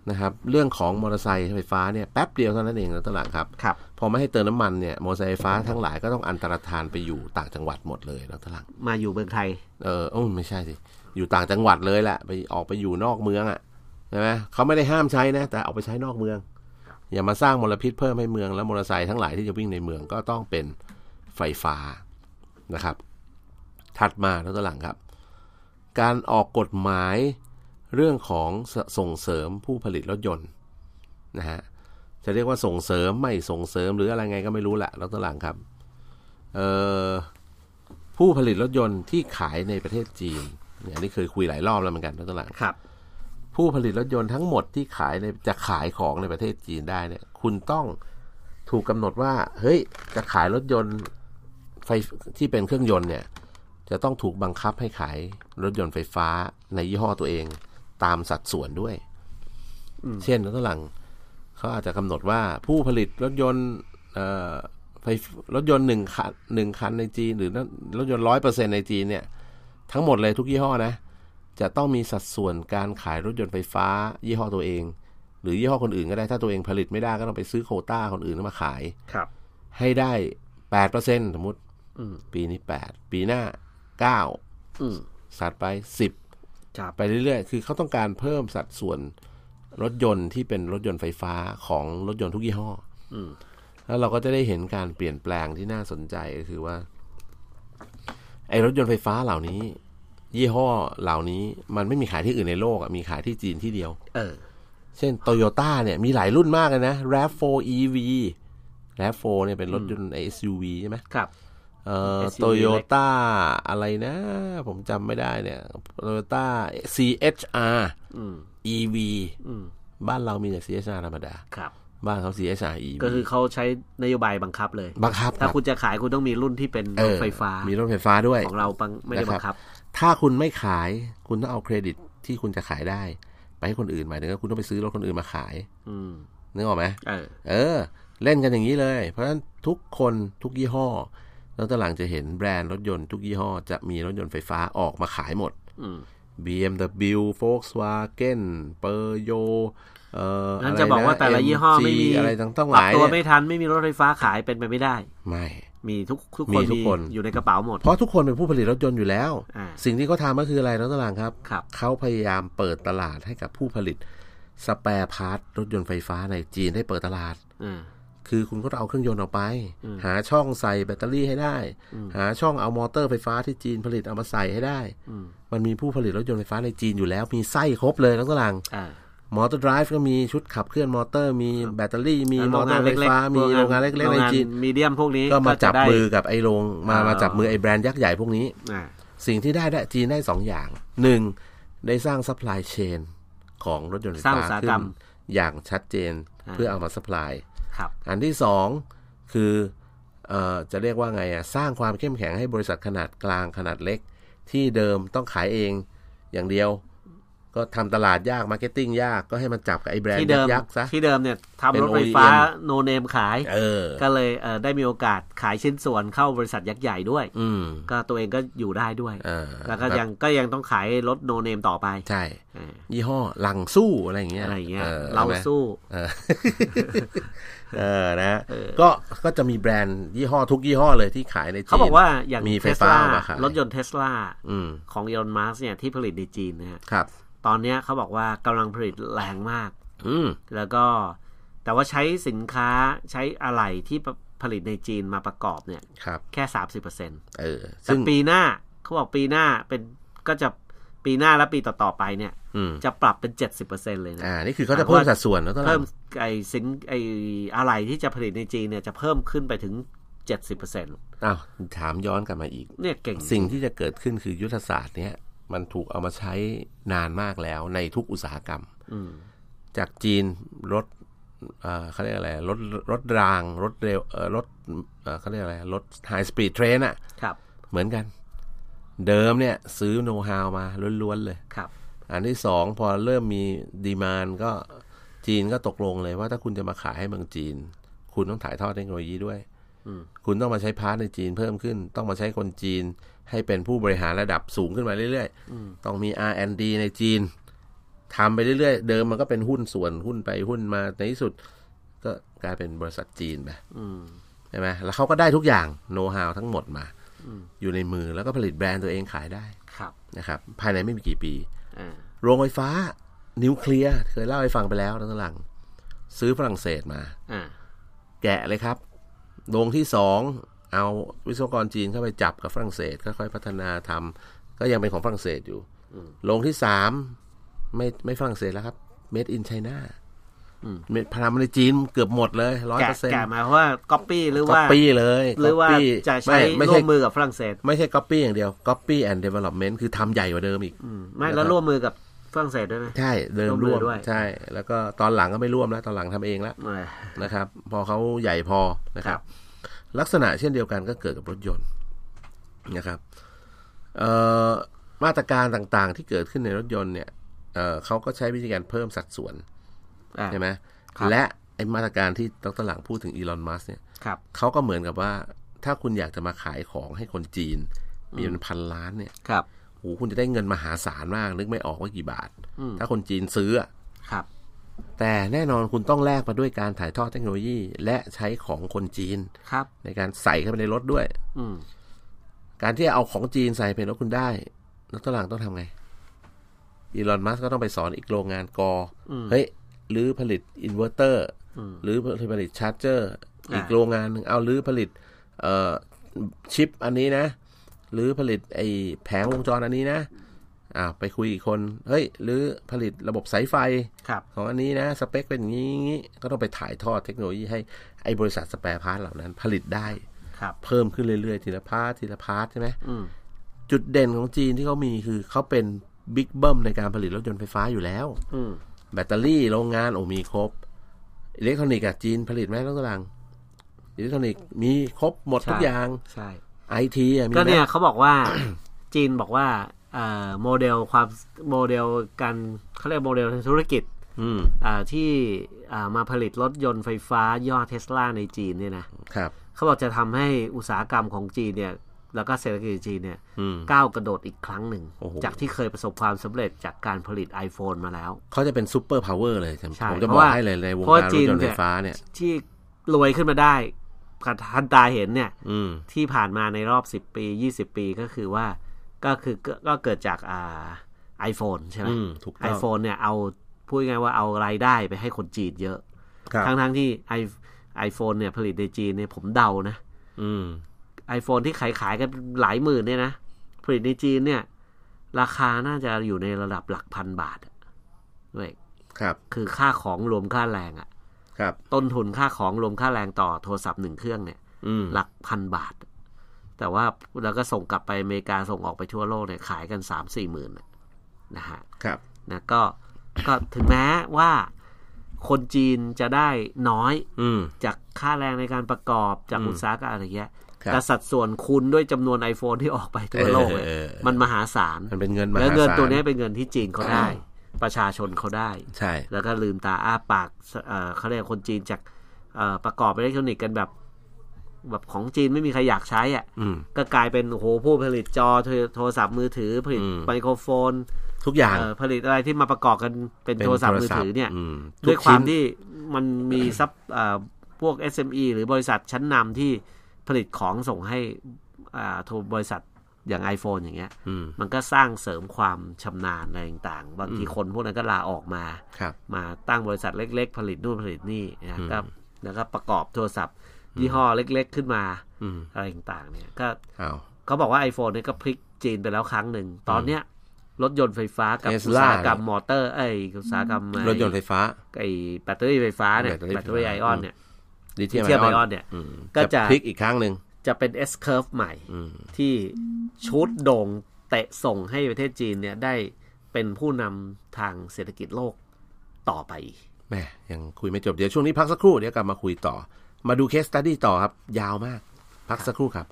นะครับ เรื่องของมอเตอร์ไซค์ไฟฟ้าเนี่ยแป๊บเดียวเท่านั้นเองนะตลาดครับ
ครับ
พอไม่ให้เติมน้ำมันเนี่ยมอเตอร์ไซค์ไฟฟ้าทั้งหลายก็ต้องอันตรธานไปอยู่ต่างจังหวัดหมดเลยแล้วตลาด
มาอยู่เมืองไทย
เออโอ้ไม่ใช่สิอยู่ต่างจังหวัดเลยแหละไปออกไปอยู่นอกเมืองอะ่ะใช่ไหมเขาไม่ได้ห้ามใช้นะ แต่เอาไปใช้นอกเมือง อย่ามาสร้างมลพิษเพิ่มให้เมืองแล้วมอเตอร์ไซค์ทั้งหลายที่จะวิ่งในเมืองก็ต้องเป็นไฟฟ้านะครับ ถัดมาแล้วตัวหลังครับ การออกกฎหมายเรื่องของสส่งเสริมผู้ผลิตรถยนต์นะฮะจะเรียกว่าส่งเสริมไม่ส่งเสริมหรืออะไรไงก็ไม่รู้แหละแล้วตัวหลังครับเอ่อผู้ผลิตรถยนต์ที่ขายในประเทศจีนเนี่ยอันนี้เคยคุยหลายรอบแล้วเหมือนกันท่านตลาด
ครับ
ผู้ผลิตรถยนต์ทั้งหมดที่ขายในจะขายของในประเทศจีนได้เนี่ย คุณต้องถูกกำหนดว่า เฮ้ยจะขายรถยนต์ไฟที่เป็นเครื่องยนต์เนี่ย จะต้องถูกบังคับให้ขายรถยนต์ไฟฟ้าในยี่ห้อตัวเองตามสัดส่วนด้วย เช่นรถหลังเขาอาจจะกำหนดว่าผู้ผลิตรถยนต์เอ่อไฟรถยนต์หนึ่งคันหนึ่งคันในจีน หรือรถยนต์ร้อยเปอร์เซ็นในจีนเนี่ย ทั้งหมดเลยทุกยี่ห้อนะ จะต้องมีสัดส่วนการขายรถยนต์ไฟฟ้า ยี่ห้อตัวเอง หรือยี่ห้อคนอื่นก็ได้ถ้าตัวเองผลิตไม่ได้ก็ต้องไปซื้อโควต้าคนอื่นมาขาย
ครับ
ให้ได้แปดเปอร์เซ็นสมมติ
อืม
ปีนี้แปดปีหน้า เก้า
อืม
สัดไปสิบ
ครับ
ไปเรื่อยๆ คือเขาต้องการเพิ่มสัดส่วนรถยนต์ที่เป็นรถยนต์ไฟฟ้าของรถยนต์ทุกยี่ห้อ
อืม
แล้วเราก็จะได้เห็นการเปลี่ยนแปลงที่น่าสนใจก็คือว่า ไอ้รถยนต์ไฟฟ้าเหล่านี้ ยี่ห้อเหล่านี้มันไม่มีขายที่อื่นในโลกอะมีขายที่จีนที่เดียว
เออ
เช่นโตโยต้าเนี่ยมีหลายรุ่นมากเลยนะ RAV4 EV RAV4 เนี่ยเป็นรถยนต์ SUV ใช่ไหม
ครับ
เอ่อ
SUV
โตโยต้าอะไรนะ ผมจำไม่ได้เนี่ยโตโยต้า CHR
อืม
EV
อืม
บ้านเรามีแต่ CHR ธรรมดา
ครับ
บ้านเขา CHR EV
ก็คือเขาใช้นโยบายบังคับเลย
บังคับ
ถ้า
รับ
คุณจะขายคุณต้องมีรุ่นที่เป็น
เอ
รถ
อ
ไฟฟ้า
มีรถไฟฟ้าด้วย
ของเราบังไม่ได้
นะครับ
บังคับ
ถ้าคุณไม่ขายคุณต้องเอาเครดิตที่คุณจะขายได้ ไปให้คนอื่นหมายถึงว่าคุณต้องไปซื้อรถคนอื่นมาขาย
อืม
นึกออกไหม
เออ
เออ เล่นกันอย่างนี้เลย เพราะฉะนั้นทุกคนทุกยี่ห้อ แล้วตอนหลังจะเห็นแบรนด์รถยนต์ทุกยี่ห้อ จะมีรถยนต์ไฟฟ้าออกมาขายหมด
อืม
BMW Volkswagen Peugeot เอ่อ
งั้น
ไร
จะบอกว่าแต่ละยี่ห้อ
MG
ไม่มี
อะไรต่างต้อง
ป
ห
รับ
ลาย
ตัว
เนี่ย
ไม่ทันไม่มีรถไฟฟ้าขายเป็นไปไม่ได้
ไม่
มีทุกทุก
มี
คน
ทุกคน
อยู่ในกระเป๋าหมด
เพราะทุกคนเป็นผู้ผลิตรถยนต์อยู่แล้ว
อ่า
สิ่งที่เขาทำก็คืออะไรน้องตลางครับ
ครับ
เขาพยายามเปิดตลาดให้กับผู้ผลิตspare part รถยนต์ไฟฟ้าในจีนได้เปิดตลาด
อ่า
คือคุณก็ต้องเอาเครื่องยนต์ออกไป
อืม
หาช่องใส่แบตเตอรี่ให้ได้
อืม
หาช่องเอามอเตอร์ไฟฟ้าที่จีนผลิตเอามาใส่ให้ได้
อืม
มันมีผู้ผลิตรถยนต์ไฟฟ้าในจีนอยู่แล้ว มีไส้ครบเลยน้องตลาง
อ่า
motor drive ก็มีชุดขับเคลื่อนมอเตอร์ มีแบตเตอรี่ มี
แล้ว
มอเตอร์ไฟฟ้า มีโรงงานเล็กๆในจีน
medium พวกนี้
ก็มาจับ
จะได้
มือกับไอ้โรงมา
อ่าม
มาจับมือไอ้แบรนด์ยักษ์ใหญ่พวกนี้
อ่า
สิ่งที่ได้ได้จีนได้สองอย่างหนึ่งได้สร้าง supply chain ของรถยนต์ไฟฟ้า
สร้างอุตสาหกรรมขึ้
น
มา
อย่างชัดเจน
อ่า
เพื่อเอามา supply
ครับ
อันที่สองคือออจะเรียกว่าไงอะสร้างความเข้มแข็งให้บริษัทขนาดกลางขนาดเล็ก ที่เดิมต้องขายเองอย่างเดียว ก็ทำตลาดยาก marketing ยากก็ให้มันจับกับไอ้แบรนด์ที่
เดิม
ยักษ์ๆซะ
ที่เดิมเนี่ย
เป็น
ทำรถไฟฟ้า
OEM
no name ขาย
เออ
ก็เลยเอ่อได้มีโอกาสขายชิ้นส่วนเข้าบริษัทยักษ์ใหญ่ด้วย
อืม
ก็ตัวเองก็อยู่ได้ด้วย
เออ
แล้วก็ยังก็ยังต้องขายรถ no name ต่อไป
ใช่
อ่า
ยี่ห้อหลังสู้อะไรอย่างเงี้ย
อะไรอย่างเงี้ย
ออ
เรา
ใช่ไหม
สู้
เออเออนะ
เออ
ก็ก็จะมีแบรนด์ยี่ห้อทุกยี่ห้อเลยที่ขายในจีน
เขาบอกว่าอย่าง
มีไฟ
เทสลา
เอามาขาย
รถยนต์เทสลา
อืม
ของอีลอนมัสก์เนี่ยที่ผลิตในจีนนะฮะ
ครับ
ตอนเนี้ยเขาบอกว่ากำลังผลิตแรงมาก
อืม
แล้วก็แต่ว่าใช้สินค้าใช้อะไหล่ที่ผลิตในจีนมาประกอบเนี่ย
ครับ
แค่สามสิบเปอร์เซ็นต์
เออ
แต่
ซึ่ง
ปีหน้าเขาบอกปีหน้าเป็นก็จะปีหน้าและปีต่อ ๆ ไปเนี่ย
อืม
จะปรับเป็นเจ็ดสิบเปอร์เซ็นเลยนะ
อ่า นี่คือเขาจะเพิ่มสัดส่วนแล้วเท่าไหร่
เพิ่มไอสินไออะไรที่จะผลิตในจีนเนี่ยจะเพิ่มขึ้นไปถึงเจ็ดสิบเปอร์เซ็น
อ้าวถามย้อนกลับมาอีก
เนี่ยเก่ง
สิ่งที่จะเกิดขึ้นคือยุทธศาสตร์เนี้ย มันถูกเอามาใช้นานมากแล้วในทุกอุตสาหกรรม
อืม
จากจีนรถเอ่อเขาเรียกอะไรรถรถรางรถเร็วเอ่อรถเอ่อเขาเรียกอะไรรถ high speed train อะ
ครับ
เหมือนกัน เดิมเนี่ย ซื้อโน้ตฮาวมาล้วนๆเลย
ครับ
อันที่สองพอเริ่มมี demand ก็จีนก็ตกลงเลยว่าถ้าคุณจะมาขายให้เมืองจีน คุณต้องถ่ายทอดเทคโนโลยีด้วย
อืม
คุณต้องมาใช้ part ในจีนเพิ่มขึ้น ต้องมาใช้คนจีน ให้เป็นผู้บริหารระดับสูงขึ้นมาเรื่อยๆ
อืม
ต้องมี R&D ในจีนทำไปเรื่อยๆ เดิมมันก็เป็นหุ้นส่วนหุ้นไปหุ้นมาในที่สุด ก็กลายเป็นบริษัทจีนไป
อืม
ใช่ไหมแล้วเขาก็ได้ทุกอย่างโน้ตฮาวทั้งหมดมาอยู่ในมือแล้วก็ผลิตแบรนด์ตัวเองขายได้
ครับ
นะครับ ภายในไม่มีกี่ปี
อ่า
โรงไฟฟ้า นิวเคลียร์เคยเล่าให้ฟังไปแล้วทั้งหลัง ซื้อฝรั่งเศสมา
อ่า
แกะเลยครับโรงที่สอง เอาวิศวกรจีนเข้าไปจับกับฝรั่งเศสค่อยๆพัฒนาทำก็ยังเป็นของฝรั่งเศสอยู่โรงที่สามไม่ไม่ฝรั่งเศสแล้วครับ made in China
อืม
เม็ดพารามาในจีนเกือบหมดเลยร้อย
แกะ
เปอร์เซ็นต์
แกะหมายความว่าก๊อปปี้หรือ
ก๊อ
ว่า
ปปี้เลย
หรือว่า
copy
จะใช้
ไม่ไม่
ร่
ใช่
วมมือกับฝรั่งเศส
ไม่ใช่ก๊อปปี้อย่างเดียวก๊อปปี้แอนด์เดเวล็อปเมนต์คือทำใหญ่กว่าเดิมอีก
อืมไม่
นะครับ
แล้วร่วมมือกับฝรั่งเศสด้วยไหม
ใช่เดิม
ร่วมมื
ร่
อ
วม
ด้วย
ใช่ แล้วก็ตอนหลังก็ไม่ร่วมแล้ว ตอนหลังทำเองแล้ว
เออ
นะครับ พอเขาใหญ่พอนะค
ครั
รับ
บ
ลักษณะเช่นเดียวกันก็เกิดกับรถยนต์นะครับเอ่อมาตรการต่างๆ ที่เกิดขึ้นในรถยนต์เนี่ยเอ่อเขาก็ใช้วิธีการเพิ่มสัดส่วน
อ่า
ใช่ไหม
ครับ
และไอ้มาตรการที่ดรหลังพูดถึงอีลอนมัสเนี่ย
ครับ
เขาก็เหมือนกับว่า ถ้าคุณอยากจะมาขายของให้คนจีน มีเป็นพันล้านเนี่ย
ครับ
โหคุณจะได้เงินมหาศาลมาก นึกไม่ออกว่ากี่บาท
อืม
ถ้าคนจีนซื้ออะ
ครับ
แต่แน่นอนคุณต้องแลกมาด้วยการถ่ายทอดเทคโนโลยี และใช้ของคนจีน
ครับ
ในการใส่เข้าไปในรถด้วย
อืม
การที่จะเอาของจีนใส่ไปรถคุณได้นักตลาดต้องทำไงอีลอนมัสก์ก็ต้องไปสอนอีกโรงงานกออเฮ้ยหรือผลิตอินเวอร์เตอร์หรือผลิต charger อีกโรงงานหนึ่งเอาหรือผลิต เอ่อชิปอันนี้นะ หรือผลิตไอ้แผงวงจรอันนี้นะ อ่าไปคุยอีกคน เฮ้ย หรือผลิตระบบสายไฟ
ครับ
ของอันนี้นะ สเปคเป็นอย่างนี้อย่างนี้ ก็ต้องไปถ่ายทอดเทคโนโลยีให้ไอ้บริษัท spare part เหล่านั้น ผลิตได้
ครับ
เพิ่มขึ้นเรื่อยๆ ทีละ part ทีละ part ใช่ไหม
อืม
จุดเด่นของจีนที่เขามีคือเขาเป็นบิ๊กเบิ้มในการผลิตรถยนต์ไฟฟ้าอยู่แล้ว
อืม
แบตเตอรี่โรงงานโอ้มีครบอิเล็กทรอนิกส์อะจีนผลิตไหมต้องกำลังอิเล็กทรอนิกส์มีครบหมดทุกอย่าง
ใช่
ไอทีอะมี
ก็
ไหม
เนี่ยเขาบอกว่าจีนบอกว่าเอ่อ โมเดลความโมเดลการเขาเรียกโมเดลทางธุรกิจ
อืม
อ่าที่อ่ามาผลิตรถยนต์ไฟฟ้าย่อเทสลาในจีนเนี่ยนะครับเขาบอกจะทำให้อุตสาหกรรมของจีนเนี่ยแล้วก็เศรษฐกิจจีนเนี่ย
อืม
ก้าวกระโดดอีกครั้งหนึ่ง
โอ้โห
จากที่เคยประสบความสำเร็จจากการผลิต iPhone มาแล้ว
เขาจะเป็น superpower เลยใช่เพราะผมจะบอกให้เลยว่า
เพราะในวง
การรถ
จีน
ยนต์ไฟฟ้าจีนเนี่ยเนี่ย
ที่รวยขึ้นมาได้ทันตาเห็นเนี่ย
อืม
ที่ผ่านมาในรอบ 10 ปี 20 ปีก็คือว่า ก็คือก็ก็เกิดจากอ่าไอโฟนใช่ไหม
อืมถูก
ไอ
ต้อง
โฟนเนี่ยเอาพูดง่ายๆว่าเอารายได้ไปให้คนจีนเยอะ
ครับ
ทั้งทั้งๆที่ไอไอโฟนเนี่ยผลิตในจีนเนี่ยผมเดานะ
อืม
ไอโฟนที่ขายขายกันหลายหมื่นเนี่ยนะผลิตในจีนเนี่ย ราคาน่าจะอยู่ในระดับหลักพันบาทอะด้วย
ครับ
คือค่าของรวมค่าแรงอะ
ครับ
ต้นทุนค่าของรวมค่าแรงต่อโทรศัพท์หนึ่งเครื่องเนี่ย
อืม
หลักพันบาท แต่ว่าเราก็ส่งกลับไปอเมริกาส่งออกไปทั่วโลกเนี่ยขายกันสามสี่หมื่นน่ะนะฮะ
ครับ
นะก็ก็ถึงแม้ว่าคนจีนจะได้น้อย
อืม
จากค่าแรงในการประกอบจาก
อืม
อุตสาหกรรมอะไรเงี้ย
ครับ
แต่สัดส่วนคูณด้วยจำนวน iPhone ที่ออกไปทั่วโลกเนี่ย
เออเออ
มันมหาศาล
มันเป็นเงินมหาศาล
แล้วเงินตัวนี้เป็นเงินที่จีนเขาได้ ประชาชนเขาได้
ใช่
แล้วก็ลืมตาอ้าปากเอ่อเขาเรียกคนจีนจากเอ่อประกอบอิเล็กทรอนิกส์กันแบบ แบบของจีนไม่มีใครอยากใช้อะ
อืม
ก็กลายเป็นโอ้โหผู้ผลิตจอโทรโทรศัพท์มือถือ ผลิต
อืม
ไมโครโฟน
ทุกอย่าง
เอ่อผลิตอะไรที่มาประกอบกันเป็น
เป็น
โทรศัพท์มือถือเนี่ย
ม
ด้วย
ทุก
ความ
ชิ้น
ที่มันมีซับเอ่อพวก SME หรือบริษัทชั้นนำที่ผลิตของส่งให้อ่าโทรบริษัทอย่าง iPhone อย่างเงี้ย
อืม
มันก็สร้างเสริมความชำนาญอะไรต่างๆ บางทีคนพวกนั้นก็ลาออกมา
ครับ
มาตั้งบริษัทเล็ก ๆ ผลิตนู่นผลิตนี่นะ
อืม
ก็แล้วก็ประกอบโทรศัพท์ ยี่ห้อเล็ก ๆ ขึ้นมา
อืม
อะไรต่างๆ เนี่ยก็
อ้าว
เขาบอกว่า iPhone เนี่ยก็พลิกจีนไปแล้วครั้งหนึ่ง ตอนเนี้ยรถยนต์ไฟฟ้ากับ
Tesla
อุตสาหกรรมมอเตอร์เอ้ยอุตสาหกรรมไอ้
รถยนต์ไฟฟ้า
ไอ้แบตเตอรี่ไฟฟ้าเนี่ย
แบตเตอรี่
แบตเตอรี่ไอออนเนี่ย
ลิเธียม
ลิเธียม
ไอ
ไออ
อน
เนี่ย
อืม
ก็จะ
พลิกอีกครั้งหนึ่ง
จะเป็น S curve ใหม่
อืม
ที่ชุดโด่งเตะส่งให้ประเทศจีนเนี่ยได้เป็นผู้นำทางเศรษฐกิจโลกต่อไป
แหม่ยังคุยไม่จบเดี๋ยวช่วงนี้พักสักครู่เดี๋ยวกลับมาคุยต่อ มาดูเคสตัดดี้ต่อครับ ยาวมาก พักสักครู่ครับ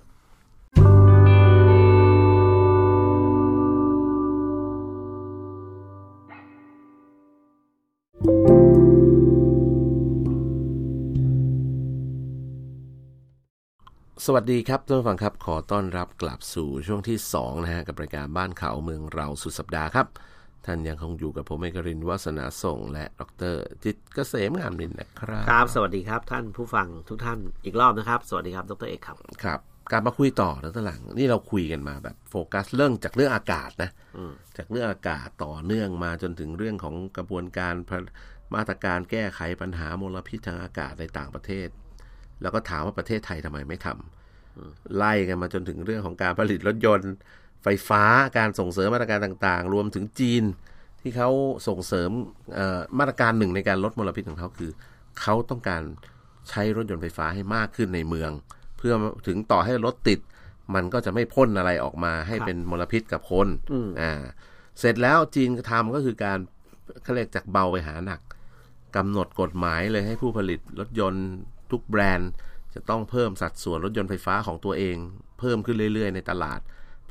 สวัสดีครับท่านผู้ฟังครับ ขอต้อนรับกลับสู่ช่วงที่ 2 นะฮะ กับรายการบ้านข่าวเมืองเราสุดสัปดาห์ครับ ท่านยังคงอยู่กับผมเอกรินทร์วัฒนาส่ง และดรจิตรเกษมงามนินนะครับ
ครับ สวัสดีครับท่านผู้ฟังทุกท่านอีกรอบนะครับ สวัสดีครับดรเอกครับ
ครับกลับมาคุยต่อแล้วตอนหลังนี่เราคุยกันมาแบบโฟกัสเรื่องจากเรื่องอากาศนะ
อืม
จากเรื่องอากาศต่อเนื่องมาจนถึงเรื่องของกระบวนการพะมาตรการแก้ไขปัญหามลพิษทางอากาศในต่างประเทศ แล้วก็ถามว่าประเทศไทยทำไมไม่ทำไล่กันมาจนถึงเรื่องของการผลิตรถยนต์ ไฟฟ้าการส่งเสริมมาตรการต่างๆ รวมถึงจีนที่เขาส่งเสริมเอ่อมาตรการหนึ่งในการลดมลพิษของเขาคือเขาต้องการใช้รถยนต์ไฟฟ้าให้มากขึ้นในเมือง เพื่อถึงต่อให้รถติด มันก็จะไม่พ่นอะไรออกมาให้
ครับ
เป็นมลพิษกับคน
อืม
อ่าเสร็จแล้วจีนทำก็คือการเขาเรียกจากเบาไปหาหนักกำหนดกฎหมายเลยให้ผู้ผลิตรถยนต์ทุกแบรนด์ จะต้องเพิ่มสัดส่วนรถยนต์ไฟฟ้าของตัวเอง เพิ่มขึ้นเรื่อย ๆ ในตลาด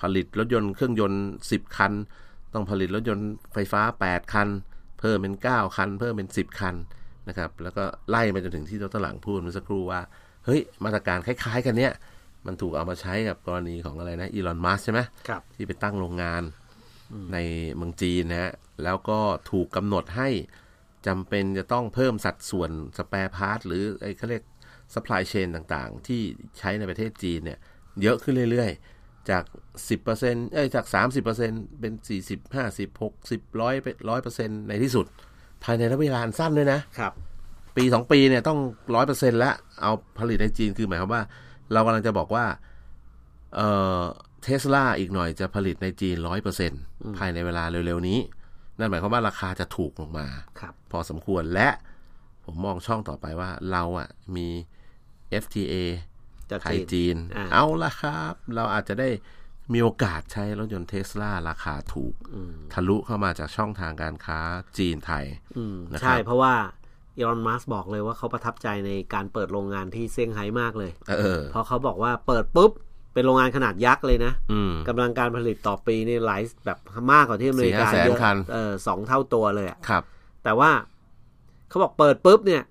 ผลิตรถยนต์เครื่องยนต์ 10 คัน ต้องผลิตรถยนต์ไฟฟ้า 8 คัน เพิ่มเป็น 9 คัน เพิ่มเป็น 10 คันนะครับ แล้วก็ไล่ไปจนถึงที่ดรหลังพูดเมื่อสักครู่ว่า เฮ้ย มาตรการคล้ายๆ กันเนี้ยมันถูกเอามาใช้กับกรณีของอะไรนะอีลอนมัสใช่ไหม
ครับ
ที่ไปตั้งโรงงานในเมืองจีนนะฮะแล้วก็ถูกกำหนดให้จำเป็นจะต้องเพิ่มสัดส่วน spare part หรือไอ้เขาเรียก supply chain ต่างๆ ที่ใช้ในประเทศจีนเนี่ย เยอะขึ้นเรื่อยๆ จาก 10%เอ้ยจาก 30%เป็น 40 50 60 100เป็น100%ในที่สุด ภายในระยะเวลาอันสั้นด้วยนะ
ครับ
ปีสองปีเนี่ยต้องร้อยเปอร์เซ็นต์แล้วเอาผลิตในจีนคือหมายความว่า เรากำลังจะบอกว่าเอ่อเทสลาอีกหน่อยจะผลิตในจีนร้อยเปอร์เซ็นต์ภายในเวลาเร็วๆนี้ นั่นหมายความว่าราคาจะถูกลงมา
ครับ
พอสมควรและผมมองช่องต่อไปว่าเราอะมี FTA
จาก
ไทย
จีน
จีน
อ่า
เอาละครับ เราอาจจะได้มีโอกาสใช้รถยนต์เทสลาราคาถูก ทะลุเข้ามาจากช่องทางการค้าจีนไทย
อืม
นะครับ
ใช่เพราะว่าอีลอนมัสก์บอกเลยว่าเขาประทับใจในการเปิดโรงงานที่เซี่ยงไฮ้มากเลย
เออ
เพราะเขาบอกว่าเปิดปุ๊บ เป็นโรงงานขนาดยักษ์เลยนะ
อืม
กำลังการผลิตต่อปีนี่หลายแบบมากกว่าที่อเมริกา
สี่ห้าแสน
เยอะ
คัน
เออสองเท่าตัวเลยอะ
ครับ
แต่ว่าเขาบอกเปิดปุ๊บเนี่ย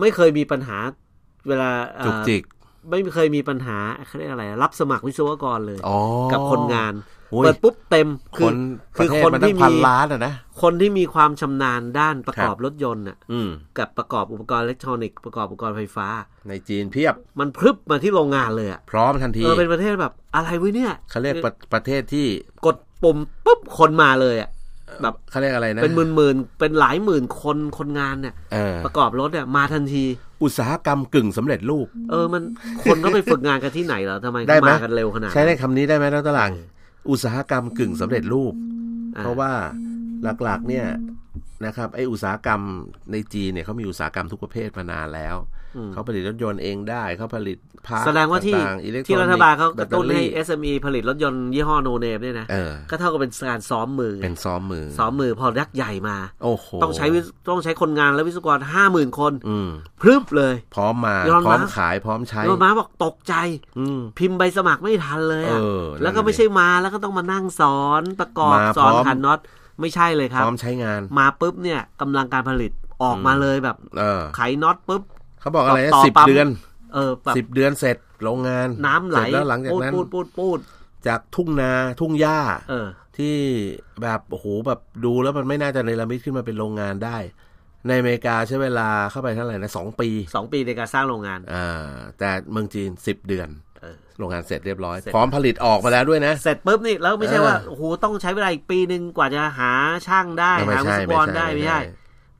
ไม่เคยมีปัญหาเวลาเอ่อ
จุกจิก
ไม่เคยมีปัญหาเขาเรียกอะไร รับสมัครวิศวกรเลย
อ๋อ
กับคนงาน
โอ้ย
เปิดปุ๊บเต็ม
ค
คือน
ประ
คือ
เทศ
คน
มันตั้
ที่
งพั
มี
นล้านอะนะ
คนที่มีความชำนาญด้านประกอบ
ครับ
รถยนต์น่ะ
อืม
กับประกอบอุปกรณ์อิเล็กทรอนิกส์ประกอบอุปกรณ์ไฟฟ้า
ในจีนเพียบ
มันพรึบมาที่โรงงานเลยอะ
พร้อมทันที
เออเป็นประเทศแบบอะไรวะเนี่ย
เขาเรียกประประเทศที่
กดปุ่มปุ๊บคนมาเลยอะแบบ
เขาเรียกอะไรนะ
เป็นหมื่นหมื่นๆเป็นหลายหมื่นคนคนงานเนี่ย
เออ
ประกอบรถเนี่ยมาทันที
อุตสาหกรรมกึ่งสำเร็จรูป
เออมันคนก็ไปฝึกงานกันที่ไหนเหรอทำไม
ได้
เขา
ไหม
มากันเร็วขนาดนั้น
ใช้ได้คำนี้ได้ไหมน้องตลางอุตสาหกรรมกึ่งสำเร็จรูป
อ่
เพราะว่าหลักๆเนี่ยนะครับไออุตสาหกรรมในจีนเนี่ยเขามีอุตสาหกรรมทุกประเภทมานานแล้ว เขาผลิตรถยนต์เองได้เขาผลิต
part
ต่างๆอิเล็กทรอนิกส์
ที่รัฐบาลเขากระตุ้นให้ SME ผลิตรถยนต์ยี่ห้อ no name เนี่ยนะ
เออ
ก็เท่ากับเป็นการซ้อมมือไง
เป็นซ้อมมือ
ซ้อมมือพอยักษ์ใหญ่มา
โอ้โห
ต้องใช้วิศต้องใช้คนงานและวิศวกรห้าหมื่นคน
อืม
พรึบเลย
พร้อมมา
ยอม
พร้อม
นะ
ขายพร้อมใช้
โยนมาบอกตกใจ
อืม
พิมพ์ใบสมัครไม่ทันเลยอะ
เออนั่น
แล้วก็ไม่ใช่มาแล้วก็ต้องมานั่งสอนประกอบ
มา
สอน
พร้อม
ขันน็อตไม่ใช่เลยค
พ
รับ
ร้อมใช้งาน
มาปุ๊บเนี่ยกำลังการผลิตออกมาเลยแบบ
เออ
ไขน็อตปุ๊บ
เขาบอกอะไรนะ
ต่อ
สิบ
ปั๊ม
เดือน
เออแบบ
สิบเดือนเสร็จโรงงาน
น้ำไหล
เสร็จแล้วหลังจาก
ปูด
นั้น
ปูดปูดปูด
จากทุ่งนาทุ่งหญ้า
เออ
ที่แบบโอ้โหแบบดูแล้วมันไม่น่าจะเนรมิตขึ้นมาเป็นโรงงานได้ ในอเมริกาใช้เวลาเข้าไปเท่าไหร่นะสองปี
สองปีในการสร้างโรงงาน
อ่าแต่เมืองจีนสิบเดือน
เออ
โรงงานเสร็จเรียบร้อย
เสร็จ
พร้อมผลิตออกมาแล้วด้วยนะ
เสร็จปุ๊บนี่แล้วไม่ใช่
เออ
ว่าโอ้โหต้องใช้เวลาอีกปีหนึ่งกว่าจะหาช่างได้
ไม่
หาวิ
ใช่
ศว
ไม่
กร
ใช่
ได้
ไม่
ไม่
ใช่
ใช่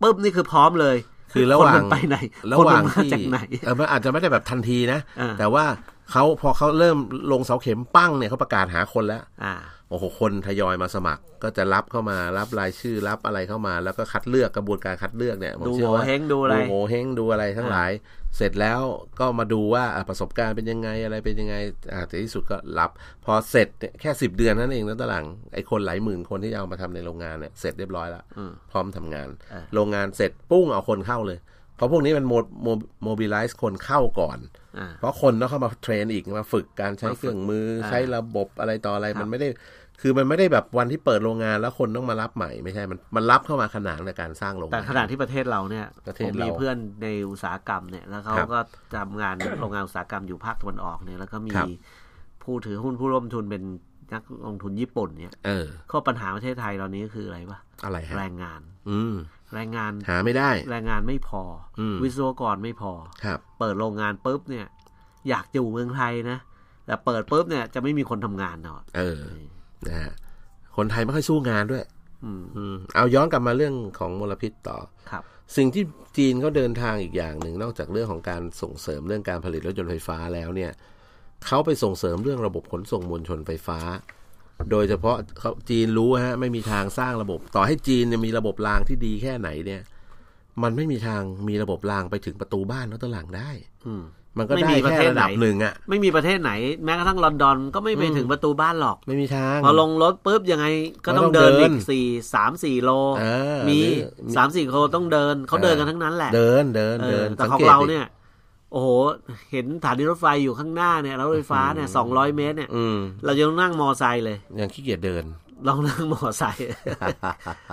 ปุ๊บนี่คือพร้อมเลย
คือระหว่าง
คนมันไปไหน
ระ
คน
ห
มั
ว่าง
นมา
ที่
จากไหน
เออมันอาจจะไม่ได้แบบทันทีนะ
อ่า
แต่ว่า เขาพอเขาเริ่มลงเสาเข็มปั้งเนี่ยเขาประกาศหาคนแล้ว
อ่า
โอ้โหคนทยอยมาสมัคร ก็จะรับเข้ามารับรายชื่อรับอะไรเข้ามา แล้วก็คัดเลือกกระบวนการคัดเลือกเนี่ยผม
ดู
เชื่อ
โห
ว่า
เฮงดูอะไร
โหเฮงดูอะไรทั้งหลาย เสร็จแล้วก็มาดูว่าอะประสบการณ์เป็นยังไงอะไรเป็นยังไงอ่าแต่ที่สุดก็รับ พอเสร็จเนี่ยแค่สิบเดือนนั่นเองนะตะหลังไอ้คนหลายหมื่นคนที่จะเอามาทำในโรงงานเนี่ยเสร็จเรียบร้อยแล้ว
อืม
พร้อมทำงาน
อ่า
โรงงานเสร็จปุ้งเอาคนเข้าเลย เพราะพวกนี้มันโมโม mobilize คนเข้าก่อน
อ่า
เพราะคนต้องเข้ามา train อีกมาฝึกการใช้เครื่องมือ
อ่า
ใช้ระบบอะไรต่ออะไร
ครับ
มันไม่ได้ คือมันไม่ได้แบบวันที่เปิดโรงงานแล้วคนต้องมารับใหม่ไม่ใช่ มันมันรับเข้ามาขนานในการสร้างโรงงานแต่
ขณะที่ประเทศเราเนี่ย
ประเทศเรามี
มีเพื่อนในอุตสาหกรรมเนี่ยแล้วเขา
ครับ
ก็ทำงานโรงงานอุตสาหกรรมอยู่ภาคตะวันออกเนี่ยแล้วก็มี
ครับ
ผู้ถือหุ้นผู้ร่วมทุนเป็นนักลงทุนญี่ปุ่นเนี่ย
เออ
ข้อปัญหาประเทศไทยตอนนี้ก็คืออะไรวะ
อะไรฮะ
แรงงาน
อืม
แรงงาน
หาไม่ได้
แรงงานไม่พออ
ม
วิศวกรไม่พอ
ครับ
เปิดโรงงานปุ๊บเนี่ย อยากอยู่เมืองไทยนะแต่เปิดปุ๊บเนี่ยจะไม่มีคนทำงานเนาะ
เออนะฮะคนไทยไม่ค่อยสู้งานด้วย
อืม
อืมเอาย้อนกลับมาเรื่องของมลพิษต่อ
ครับ
สิ่งที่จีนเขาเดินทางอีกอย่างหนึ่งนอกจากเรื่องของการส่งเสริมเรื่องการผลิตรถยนต์ไฟฟ้าแล้วเนี่ยเขาไปส่งเสริมเรื่องระบบขนส่งมวลชนไฟฟ้า โดยเฉพาะเขาจีนรู้ฮะไม่มีทางสร้างระบบ ต่อให้จีนเนี่ยมีระบบรางที่ดีแค่ไหนเนี่ย มันไม่มีทางมีระบบรางไปถึงประตูบ้านแล้วตวหลังได้
อืม
มันก็
ไม่
ได้
มีประ
แค่
เทศ
ระดับ
ไหน
หนึ่งอะ
ไม่มีประเทศไหน แม้กระทั่งลอนดอนก็ไม่ไป
อืม
ถึงประตูบ้านหรอก
ไม่มีทาง
พอลงรถปุ๊บยังไงก็ต้อง
มันต้อง
เดิน
เดิ
อี
น
กสี่สามสี่โล
เออ
มี
หรือ
สามสี่โลต้องเดินเขาเดินกันทั้งนั้นแหละ
เดินเดิน
เอ
เดิ
อนแต่
สั
ของ
กต
เรา
ดิ
เนี่ย โอ้โห เห็นสถานีรถไฟอยู่ข้างหน้าเนี่ยแล้วรถไฟฟ้าเนี่ยสองร้อยเมตรเนี่ย
อืม
เราจะต้องนั่งมอไซค์เลย
ยังขี้เกียจเดิน
ลองนั่งมอไซค์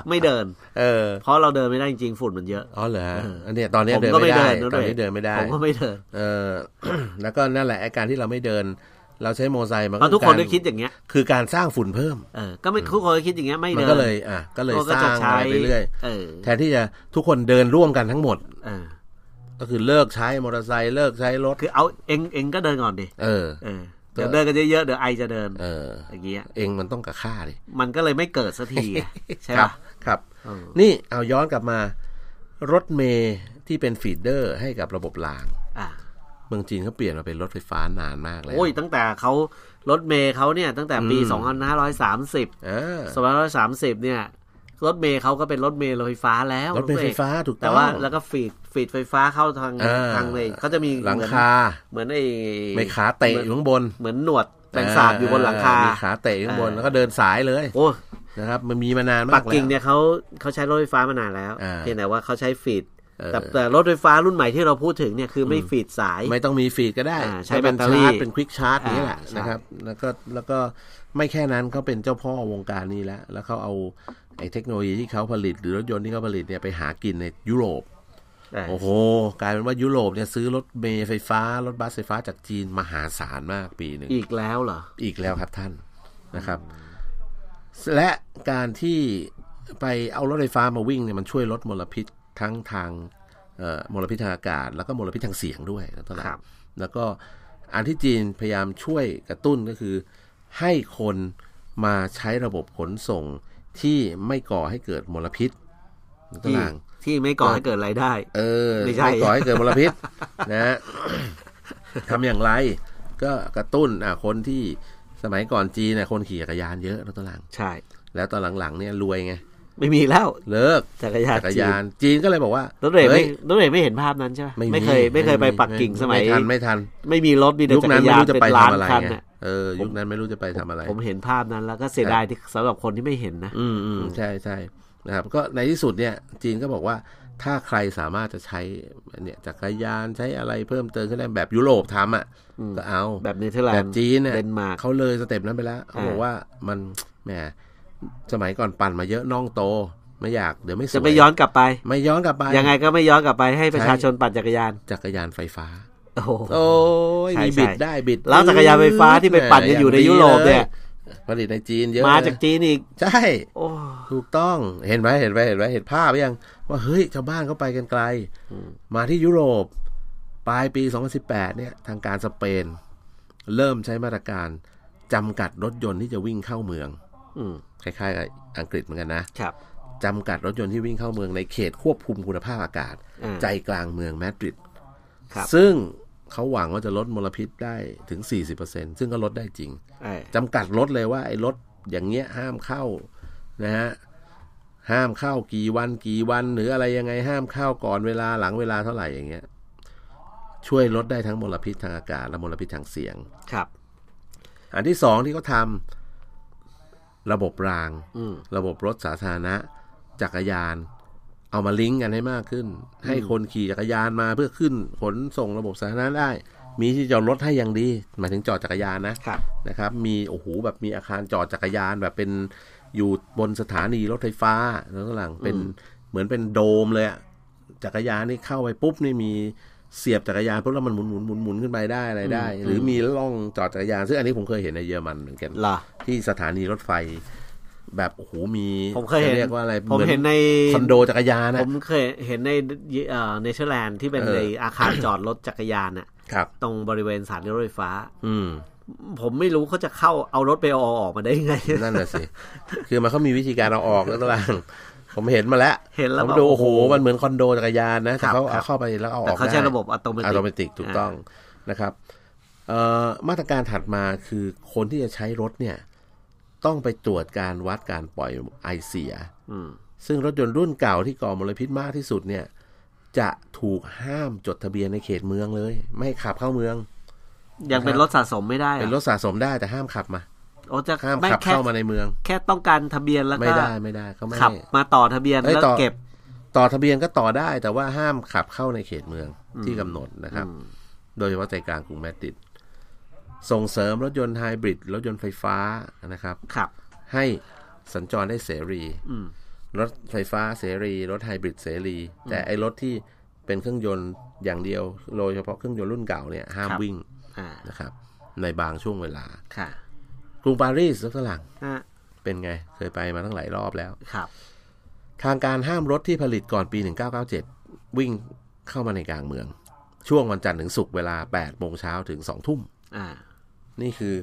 ไม่เดิน
เออ
เพราะเราเดินไม่ได้จริงๆฝุ่นมันเยอะ
อ๋อเหรอฮะ
เอออั
อันเนี้ยตอนเนี้ย
ผม
เดิน
ก็
ไม่
ไม่
ได้
เดินนะ
ตอนนี้เดินไม่ได้
ผมก็ไม่เดิน
เออ แล้วก็นั่นแหละไอ้การที่เราไม่เดิน เราใช้โมอไซค์มัน
เพราะทุกคน
อ
ก็คิดอย่างเงี้ย
คือการสร้างฝุ่นเพิ่ม
เออก็ไม่ทุกคนก็คิดอย่างเงี้ยไม่
มัน
เดิน
ก็เลย อะ ก็เลย
ก็
สร้า
จะ
ง
ใช้
อะไรไปเรื่อย
เออ
แทนที่จะทุกคนเดินร่วมกันทั้งหมด
เออ
ก็คือเลิกใช้มอเตอร์ไซค์เลิกใช้รถ
คือเอาเองเองก็เดินก่อนดิ
เออ
เออเดี๋ยวเดินกันเยอะๆเดี๋ยวไอจะเดิน
เออ
อย่างเงี้ย
เองมันต้องกลับข้างดิ
มันก็เลยไม่เกิดสักทีไงใช่
ครั
ป่ะ
ครับ
เออ
นี่เอาย้อนกลับมารถเมล์ที่เป็น feeder ให้กับระบบราง
อะ
เมืองจีนเขาเปลี่ยนมาเป็นรถไฟฟ้านานมากแล้ว
โอ้ยตั้งแต่เขารถเมย์เขาเนี่ยตั้งแต่ปี
อืม
2530
เออ
2530 เนี่ยรถเมย์เขาก็เป็นรถเมย์รถไฟฟ้าแล้ว
รถเมย์ไฟฟ้าถูก
แต่
ต้อง
ว่าแล้วก็ฟีด ฟีดไฟฟ้าเข้าทาง
อ่า
ทางเลยเขาจะมี
หลัง
เหมือน
คา
เหมือนไอ้
ไม่ขาเตะอยู่ข้างบน
เหมือนหนวดแปลงสาบอยู่บนหลังคา
มีขาเตะอยู่ข้างบน
อ่า
แล้วก็เดินสายเลย
โอ้
นะครับ มันมีมานานมาก
ปักกิ่ง
แล้ว
เนี่ยเขาเขาใช้รถไฟฟ้ามานานแล้ว
อ่า
เพียงแต่ว่าเขาใช้ฟีด
เออ
แต่แต่รถไฟฟ้ารุ่นใหม่ที่เราพูดถึงเนี่ยคือไม่ feed สาย
ไม่ต้องมี feed ก็ได้
อ่าใช้
เป็น
แบตเตอรี่
ชาร์จเป็น quick charge นี้แหละ
อ่าใช่
นะครับ แล้วก็แล้วก็ไม่แค่นั้นเขาเป็นเจ้าพ่อวงการนี้แล้ว แล้วเขาเอาไอ้เทคโนโลยีที่เขาผลิตหรือรถยนต์ที่เขาผลิตเนี่ยไปหากินในยุโรป
เออ
โอ้โห กลายเป็นว่ายุโรปเนี่ยซื้อรถเมล์ไฟฟ้า รถบัสไฟฟ้าจากจีนมหาศาลมากปีหนึ่ง
อีกแล้วเหรอ
อีกแล้วครับท่านนะครับ และการที่ไปเอารถไฟฟ้ามาวิ่งเนี่ยมันช่วยลดมลพิษทั้งทางเอ่อมลพิษทางอากาศ แล้วก็มลพิษทางเสียงด้วยนะตอนหลั
ครั
ง
บ
แล้วก็อันที่จีนพยายามช่วยกระตุ้นก็คือ ให้คนมาใช้ระบบขนส่งที่ไม่ก่อให้เกิดมลพิษนะตอน
ที่
หลัง
ที่ไม่ก่อให้เกิดรายได้
เออ
ไม่ใช่
ก่อให้เกิดมลพิษนะฮะทำอย่างไร ก็กระตุ้นอะคนที่สมัยก่อนจีนน่ะคนขี่จักรยานเยอะนะตอนหลัง
ใช่
แล้วตอนหลังๆเนี่ยรวยไง
ไม่มีแล้ว
เลิก
จักรยาน
จักรยานจีนก็เลยบอกว่าร
ถเมย์
ฮ้
ไม่
ย
รถเมย์ไม่เห็นภาพนั้นใช่ไหม
ไม่มี
ไม่เคยไม่เคยไปปักกิ่งสมัย
ไม่ทันไม่ทัน
ไม่มีรถมีแต่
ยุค
จัก
นั้น
ร
ไม่
ยาน
รู้จะ
เป็
ไป
นล้าน
ทำอะไร
คัน
ไง
น่ะ
เออยุคนั้นไม่รู้จะไปทำอะไร
ผมเห็นภาพนั้นแล้วก็เสียดายที่สำหรับคนที่ไม่เห็นนะ
อืมอืมใช่ใช่ นะครับก็ในที่สุดเนี่ยจีนก็บอกว่าถ้าใครสามารถจะใช้เนี่ยจักรยานใช้อะไรเพิ่มเติมขึ้นได้แบบยุโรปทำอะก็เอา
แบบเนเธอร์แลนด์
แบบ
เดนมาร์กจีน
เนี่ยเขาเลย step นั้นไปแล้วเขาบอก
อ่า
ว่ามันแหมสมัยก่อนปั่นมาเยอะน่องโตไม่อยากเดี๋ยวไม่สวย
จะไม่ย้อนกลับไป
ไม่ย้อนกลับไป
ยังไงก็ไม่ย้อนกลับไปให้ประชาชนปั่นจักรยาน
จักรยาน ไฟฟ้า
โอ้โห
โอ้ย
ใช่
มีบิด
ใช่
ได้บิด
แล้วจักรยานไฟฟ้าที่ไปปั่นกันอยู่ในยุโรปเนี่ย
ผลิตในจีนเยอะ
มาจากจีนอีก
ใช่
โอ้
ถูกต้องเห็นไหมเห็นไหมเห็นไหมเห็นภาพหรือยัง ว่าเฮ้ยชาวบ้านเขาไปกันไกล มาที่ยุโรป ปลายปี 2018 เนี่ย ทางการสเปน เริ่มใช้มาตรการจำกัดรถยนต์ที่จะวิ่งเข้าเมือง
อืม
คล้ายๆกับอังกฤษเหมือนกันนะ
ครับ
จำกัดรถยนต์ที่วิ่งเข้าเมืองในเขตควบคุมคุณภาพอากาศ
อ่า
ใจกลางเมืองมาดริด
ครับ
ซึ่ง เขาหวังว่าจะลดมลพิษได้ถึง 40%ซึ่งก็ลดได้จริง
เออ
จำกัดรถเลยว่าไอ้รถอย่างเงี้ยห้ามเข้านะฮะห้ามเข้ากี่วันกี่วัน หรืออะไรยังไงห้ามเข้าก่อนเวลาหลังเวลาเท่าไหร่อย่างเงี้ย ช่วยลดได้ทั้งมลพิษทางอากาศและมลพิษทางเสียง
ครับ
อันที่สองที่เขาทำระบบราง
อืม
ระบบรถสาธารณะ จักรยาน เอามาลิงก์กันให้มากขึ้น ให้คนขี่จักรยานมาเพื่อขึ้นขนส่งระบบสาธารณะได้ มีที่จอดรถให้อย่างดีหมายถึงจอดจักรยานนะ
ครับ
นะครับ มีโอ้โหแบบมีอาคารจอดจักรยานแบบเป็นอยู่บนสถานีรถไฟฟ้าแล้วก็หลังเป็นเหมือนเป็นโดมเลยอะจักรยานนี่เข้าไปปุ๊บนี่มีเสียบจักรยานปุ๊บแล้วมันหมุนหมุนหมุนหมุนขึ้นไปได้อะไรได้ หรือมีล่องจอดจักรยาน ซึ่งอันนี้ผมเคยเห็นในเยอรมันเหมือนกัน
เหรอ
ที่สถานีรถไฟ แบบโอ้โหมี
ผมเคยเห็น
จะเรียกว่าอะไร
ผมเห็นใน
คอนโดจักรยาน
ผ
นะ
มเคยเห็นในเอ่อเนเธอร์แลนด์ที่เป็น
เออ
ในอาคารจอดรถจักรยานน่ะ
ครับ
ตรงบริเวณสถานีรถไฟฟ้า
อืม
ผมไม่รู้เขาจะเข้าเอารถไปเอาออกมาได้ยังไง
นั่นน่ะสิ คือมันเขามีวิธีการเอาออกแล้วต่างผมเห็นมาแล้ว
เห็นแล้ว
ผม
แบบ
ดูโอ้โห
โอ้โห
มันเหมือนคอนโดจักรยานนะแต่เขา
ครับ
เอาเข้าไปแล้วเอาอ
แต่
อก
เขาใช้
ได้
ระบบอัตโนมัติ
อัตโนมัติถูกต้องนะครับเอ่อมาตรการถัดมาคือคนที่จะใช้รถเนี่ย ต้องไปตรวจการวัดการปล่อยไอเสีย
อืม
ซึ่งรถยนต์รุ่นเก่าที่ก่อมลพิษมากที่สุดเนี่ย จะถูกห้ามจดทะเบียนในเขตเมืองเลย ไม่ให้ขับเข้าเมือง
ยังเป็นรถสะสมไม่ได้หอ
เป็นรถสะสมได้แต่ห้ามขับมา
โอ้จะ
ห้าม
ไม่
ขับ
แค่
เข้ามาในเมือง
แค่ต้องการทะเบียนแล้ว
ไม่
ก็
ได้ไม่ได้เขาไม่
ขับ
ให้
มาต่อทะเบียน
เอ้ย
แล้ว
ต่อ
เก็บ
ต่อทะเบียนก็ต่อได้ แต่ว่าห้ามขับเข้าในเขตเมืองที่กำหนดนะครับ โดยเฉพาะใจกลางกรุงมาดริด ส่งเสริมรถยนต์ไฮบริดรถยนต์ไฟฟ้านะครับ
ขับ
ให้สัญจรได้เสรี
อืม
รถไฟฟ้าเสรี รถไฮบริดเสรี แต่ไอรถที่เป็นเครื่องยนต์อย่างเดียวโดยเฉพาะเครื่องยนต์รุ่นเก่าเนี่ยห้าม
ครับ
วิ่ง
อ่า
นะครับ ในบางช่วงเวลา
ค่ะ
กรุงปารีสรถฝรั่ง
อะ
เป็นไง เคยไปมาตั้งหลายรอบแล้ว
ครับ
ทางการห้ามรถที่ผลิตก่อนปี 1997 วิ่งเข้ามาในกลางเมือง ช่วงวันจันทร์ถึงศุกร์เวลา8โมงเช้าถึง2ทุ่ม
อ่า
นี่คือ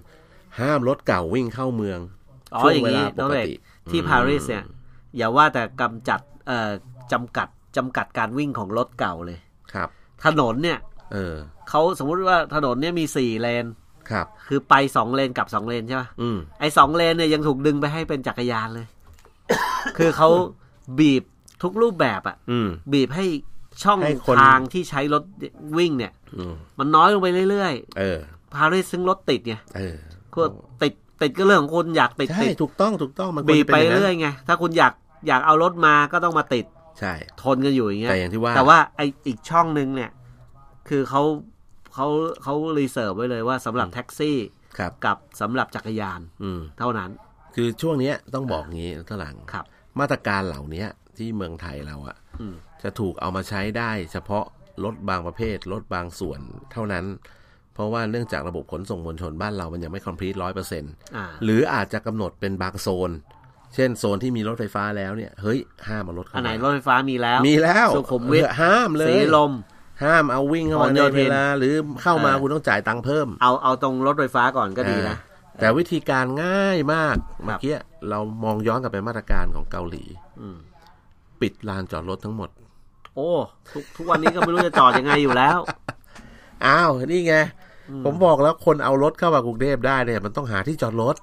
ห้ามรถเก่าวิ่งเข้าเมือง
อ๋อ
ช่วง
อย่าง
เว
นี้
ลาป
น้อง
ก
เอก
ติ
ที่ปารีสเนี่ย อย่าว่าแต่กำจัดเอ่อจำกัดจำกัดการวิ่งของรถเก่าเลย
ครับ
ถนนเนี่ย
เออ
เขาสมมุติว่าถนนเนี่ยมีสี่เลน
ครับ
คือไปสองเลนกลับสองเลนใช่ปะ
อืม
ไอ้สองเลนเนี่ยยังถูกดึงไปให้เป็นจักรยานเลย คือเขาบีบทุกรูปแบบอะ
อืม
บีบให้ช่อง
ให้คน
ทางที่ใช้รถวิ่งเนี่ย
อืม
มันน้อยลงไปเรื่อย
เออ
ๆ พารีสซึ่งรถติดไง
เออ
ก็ติดติดก็เรื่องของคุณอยากติด
ใช่
ติด
ถูกต้องถูกต้องมันควร
บีบ
จะ
ไป
นางนั้น
เรื่อยไงถ้าคุณอยากอยากเอารถมาก็ต้องมาติด
ใช่
ทนกันอยู่อย่างเงี้ย
แต่อย่างที่ว่า
แต่ว่าไออีกช่องนึงเนี่ย คือเขาเขาเขา reserve ไว้เลยว่าสำหรับแท็กซี่
ครับ
กับสำหรับจักรยาน
อืม
เท่านั้น
คือช่วงเนี้ยต้องบอกงี้ดรหลัง
ครับ
มาตรการเหล่านี้ที่เมืองไทยเราอะ
อืม
จะถูกเอามาใช้ได้ เฉพาะรถบางประเภทรถบางส่วนเท่านั้น เพราะว่าเนื่องจากระบบขนส่งมวลชนบ้านเรามันยังไม่คอมพลีทร้อยเปอร์เซ็นต์
อ่า
หรืออาจจะกำหนดเป็นบางโซน เช่นโซนที่มีรถไฟฟ้าแล้วเนี่ยเฮ้ยห้ามเอารถเข้า
อันไหน
มาร
ถไฟฟ้ามีแล้ว
มีแล้ว
สุขุมวิท
เออห้ามเลย
สีลม
ห้ามเอาวิ่งเข้ามา
พหล
ใน
โยธิน
เวลาหรือเข้ามา
เออ
คุณต้องจ่ายตังค์เพิ่ม
เอาเอาตรงรถไฟฟ้าก่อนก็ดีนะ
อ่าแต่วิธีการง่ายมากเมื่อกี้เรามองย้อนกลับไปมาตรการของเกาหลี
อืม
ปิดลานจอดรถทั้งหมด
โอ้ ทุกทุกวันนี้ก็ไม่รู้จะจอดยังไงอยู่แล้ว
อ้าว นี่ไง ผมบอกแล้วคนเอารถเข้ามากรุงเทพได้เนี่ย มันต้องหาที่จอดรถ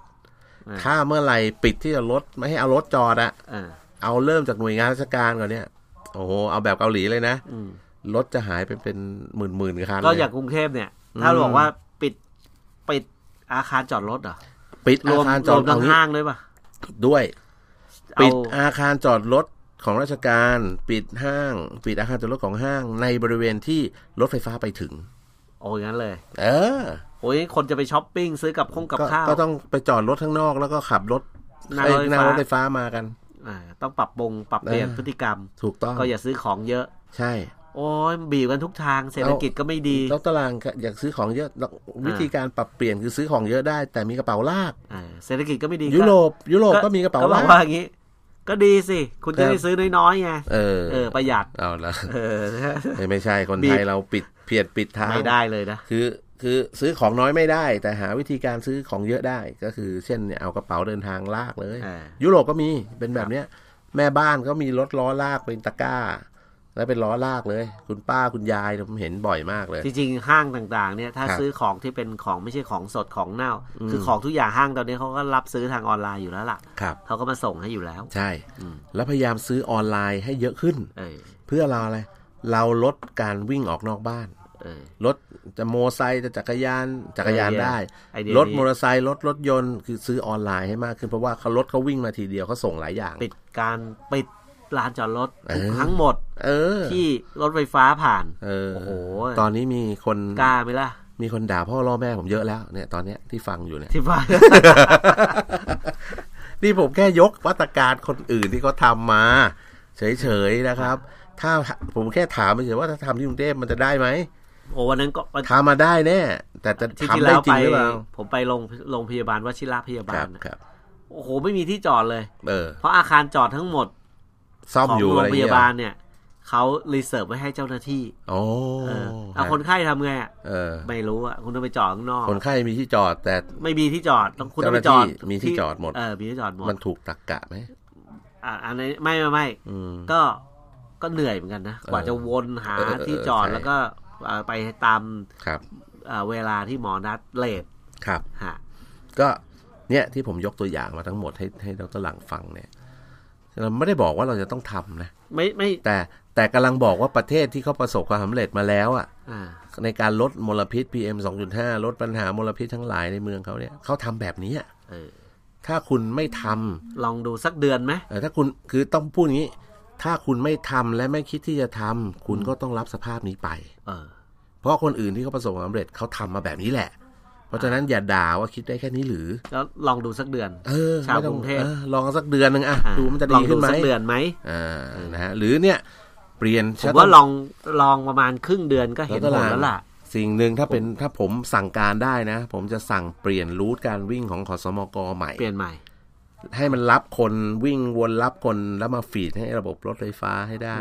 อ่า
ถ้าเมื่อไหร่ปิดที่จอดรถไม่ให้เอารถจอดอะ
อ่า
เอาเริ่มจากหน่วยงานราชการก่อนเนี่ย โอ้โห เอาแบบเกาหลีเลยนะ
อืม
รถจะหายไปเป็นหมื่นหมื่นๆคัน
ก็
เล
อย่างกรุงเทพเนี่ย ถ้า
อืม
บอกว่าปิดปิดอาคารจอดรถเหรอ
ปิด
ร
อาว
ม
คาร
ร
จอ
ว
ด
มทั้ง
เองี้
ห้างด้วยป่ะ
ด้วย
เอา
ปิดอาคารจอดรถของราชการ ปิดห้าง ปิดอาคารจอดรถของห้างในบริเวณที่รถไฟฟ้าไปถึง
โอ้ยงั้นเลย
เออ
โอ้ยคนจะไปช้อปปิ้งซื้อกับคงกับ
ก็
ข้าว
ก็ต้องไปจอดรถข้างนอกแล้วก็ขับรถ
นั่ง
เอ้ย
รถไฟ
นั่ง
ฟ้า
รถไฟฟ้ามากัน
อ่าต้องปรับปรุงปรับเปลี่ยน
เออ
พฤติกรรม
ถูกต้อง
ก็อย่าซื้อของเยอะ
ใช่
โอ้ยบีบกันทุกทางเศรษฐกิจก็ไม่ดี
แล้วตารางอยากซื้อของเยอะแล้ววิธีการปรับเปลี่ยนคือซื้อของเยอะได้ แต่มีกระเป๋าลาก
อ่าเศรษฐกิจก็ไม่ดี
ยุโรปยุโรปก็มีกระเป๋า
ก็บ
ลา
อก
ก
ว่าอย่างนี้ ก็ดีสิ คุณจะ
ครับ
ได้ซื้อน้อยๆไง
เออ
เออประหยัด
เอาละ
เออ
ไม่ไม่ใช่คน
บี
ไท
บ
ยเราปิดเพียดปิดทาง
ไม่ได้เลยนะ
คือคือซื้อของน้อยไม่ได้ แต่หาวิธีการซื้อของเยอะได้ ก็คือเช่นเนี่ยเอากระเป๋าเดินทางลากเลย
อ่า
ยุโรปก็มีเป็นแบบเนี้ย แม่บ้านก็มีรถล้อลากเป็นตะกร้า แล้วเป็นล้อลากเลย คุณป้าคุณยายผมเห็นบ่อยมากเลย
จริงๆห้างต่างๆ เนี่ยถ้า
ครับ
ซื้อของที่เป็นของไม่ใช่ของสดของเน่า คือของทุกอย่างห้างตอนนี้เขาก็รับซื้อทางออนไลน์อยู่แล้วล่ะ
ครับ
เขาก็มาส่งให้อยู่แล้ว
ใช่
อืม
แล้วพยายามซื้อออนไลน์ให้เยอะขึ้น
เออ
เพื่อเราอะไรเราลดการวิ่งออกนอกบ้าน
เออ
รถจะโมอไซค์จะจักรยานจักรยาน
ไอเดีย
ได้
ไอเดีย
รถ
นี้
มอเตอร์ไซค์รถรถยนต์คือซื้อออนไลน์ให้มากขึ้นเพราะว่าเขารถเขาวิ่งมาทีเดียวเขาส่งหลายอย่าง
ปิดการปิด ลานจอดรถ
เออ
ทั้งหมด
เออ
ที่รถไฟฟ้าผ่าน
เออ
โอ้โห
ตอนนี้มีคน
กล้าไหมล่ะ
มีคนด่าพ่อล่อแม่ผมเยอะแล้วเนี่ยตอนเนี้ยที่ฟังอยู่เนี่ย
ที่ว่า
นี่ผมแค่ยกมาตรการคนอื่นที่เขาทำมา เฉยๆนะครับ ถ้าผมแค่ถามเฉยๆว่าถ้าทำที่กรุงเทพมันจะได้ไหม
โอ้วันนั้นก็
ทำมาได้แน่แต่จะ
ที่
ทำ
ที่
ได้
แล้วไปจริ
งหรือเปล่า
ผมไปโรงโรงพยาบาลวชิรพยาบาล
ครับ
นะครับโอ้โหไม่มีที่จอดเลย
เออ
เพราะอาคารจอดทั้งหมด
ซ่อม
ของ
อยู่อะไรเงี้
ย
โรงพ
ยาบาลเนี่ยเขา reserve ไว้ให้เจ้าหน้าที่
โอ้
เออเอาคนไข้ทำไงอะ
เออ
ไม่รู้อะคุณต้องไปจอดข้างนอก
คนไข้มีที่จอดแต่
ไม่มีที่จอดต้องคุณต้องไปจอด
เจ้าหน้าที่มีที่จอดหมด
เออมีที่จอดหมด
มันถูกตักกะไหม
อะอันนี้ไม่ไม่ไม่
อืม
ก็ก็เหนื่อยเหมือนกันนะ กว่า
เออ
จะวนหา
เออเออ
ที่จอด
ใช่
แล้วก็เอ่อไปตาม
ครับ
เอ่อเวลาที่หมอนัดเลท
ครับ
ฮะ
ก็เนี่ยที่ผมยกตัวอย่างมาทั้งหมดให้ให้ดรหลังฟังเนี่ย เราไม่ได้บอกว่าเราจะต้องทำนะ
ไม่ไม่
แต่แต่กำลังบอกว่าประเทศที่เขาประสบความสำเร็จมาแล้วอะ
อ่า
ในการลดมลพิษ PM 2.5 ลดปัญหามลพิษทั้งหลายในเมืองเขาเนี่ยเขาทำแบบนี้อะ
เออ
ถ้าคุณไม่ทำ
ลองดูสักเดือนไหม
เออถ้าคุณคือต้องพูดอย่างนี้ ถ้าคุณไม่ทำและไม่คิดที่จะทำคุณก็ต้องรับสภาพนี้ไป
เออ
เพราะคนอื่นที่เขาประสบความสำเร็จเขาทำมาแบบนี้แหละ เพราะฉะนั้นอย่าด่าว่าคิดได้แค่นี้หรือ
แล้วลองดูสักเดือน
เออ
ชาว
ไม่ต้อก
รุงเทพ
ออลองสักเดือนหนึ่งอะ
อ่า
ดูมันจะ
ลอ
ดี
ง
ขึ้นไหม
สักเดือนไหม
อ่านะฮะหรือเนี่ยเปลี่ยน
ผมว่าลองลองประมาณครึ่งเดือนก็เห็นผลแล้วล่ะ
สิ่งหนึ่งถ้าเป็นถ้าผมสั่งการได้นะ ผมจะสั่งเปลี่ยนรูทการวิ่งของขอสมกใหม่
เปลี่ยนใหม่
ให้มันรับคนวิ่งวนรับคนแล้วมาฟีดให้ระบบรถไฟฟ้าให้ได้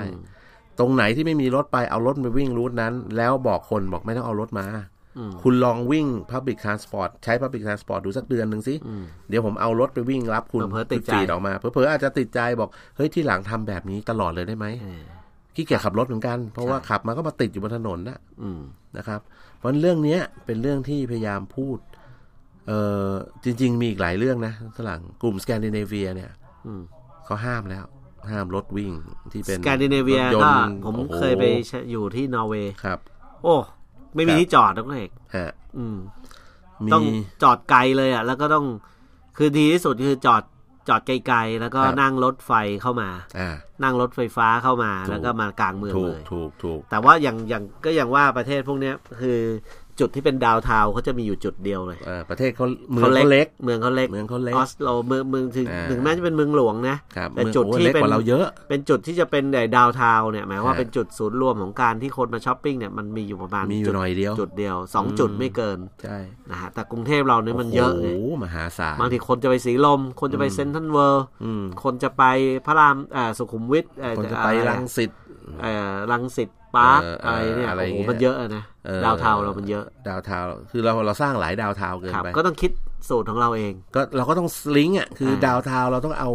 ตรงไหนที่ไม่มีรถไปเอารถไปวิ่งรูทนั้น แล้วบอกคนบอกไม่ต้องเอารถมา
อืม
คุณลองวิ่ง Public Transport ใช้ Public Transport ดูสักเดือนหนึ่งสิ
อืม
เดี๋ยวผมเอารถไปวิ่งรับคุณ
เผลอๆติดใจ
ฟีดออกมาเผลอๆอาจจะติดใจบอก เฮ้ยที่หลังทำแบบนี้ตลอดเลยได้ไหม
เออ
ขี้เกียจขับรถเหมือนกัน เพราะว่าขับมาก็มาติดอยู่บนถนนนะ
อืม
นะครับ เพราะเรื่องเนี้ยเป็นเรื่องที่พยายามพูด เออจริง ๆ มีอีกหลายเรื่องนะฝรั่งกลุ่มสแกนดิเนเวียเนี่ย
อืม
เขาห้ามแล้วห้ามรถวิ่งที่เป็น
สแกนดิเนเวีย
รถย
ก็
นต์
ผม
โอ้โห
เคยไปอยู่ที่นอร์เวย์
ครับ
โอ้ ไม่มี
ครับ
ที่จอดนะคุณเอก
ฮะ
อืม
มี
ต้องจอดไกลเลยอะ แล้วก็ต้องคือดีที่สุดคือจอดจอดไกลๆ แล้วก็
ครับ
นั่งรถไฟเข้ามา
อ่า
นั่งรถไฟฟ้าเข้ามา
ถูก
แล้วก็มากลางเมือง
ถู
เล
ก
ย
ถูกถูก
แต่ว่าอย่างอย่างก็อย่างว่าประเทศพวกเนี้ย คือ จุดที่เป็น downtown เขาจะมีอยู่จุดเดียวเลย
เอ่อประเทศเขาเมืองเขาเล็ก
เมืองเขาเล็ก
เมืองเขาเล็ก
ออสโลเมืองเมืองถึง
อ่า
ถึงแม้จะเป็นเมืองหลวงนะ
ครับ
แต่
เมือง
จุดที่
เป็นโอ้
เล็ก
กว่าเราเยอะ
เป็นจุดที่จะเป็น downtown เนี่ยหมายว่า
ฮะ
เป็นจุดศูนย์รวมของการที่คนมาช้อปปิ้งเนี่ยมันมีอยู่ประมาณ
มีอ
จุ
ยู่หน่อยเดียว
จุดเดียวสองจุดไม่เกิน
ใช่
นะฮะแต่กรุงเทพเราเนี่ยมันเยอะไง
โอ้โหมหาศาล
บางทีคนจะไปสีลม คนจะไปเซนทรัลเวิลด์
อืม
คนจะไปพระรามอ่าสุขุมวิทเอ่อ
คนจะไป
อร
รังสิต
เอ่อรังสิต ปาร์ค
เออเออ
อะไรเนี่ย
อะไร
โอ้โห
เงี้ย
มันเยอะอะนะ
ออ
ดาวน์ทาวน์เรามันเยอะ
ดาวน์ทาวน์คือเราเราสร้างหลาย downtown เกิน
ครับ
ไป
ก็ต้องคิดสูตรของเราเอง
ก็เราก็ต้องลิงก์อะคืออา downtown เราต้องเอา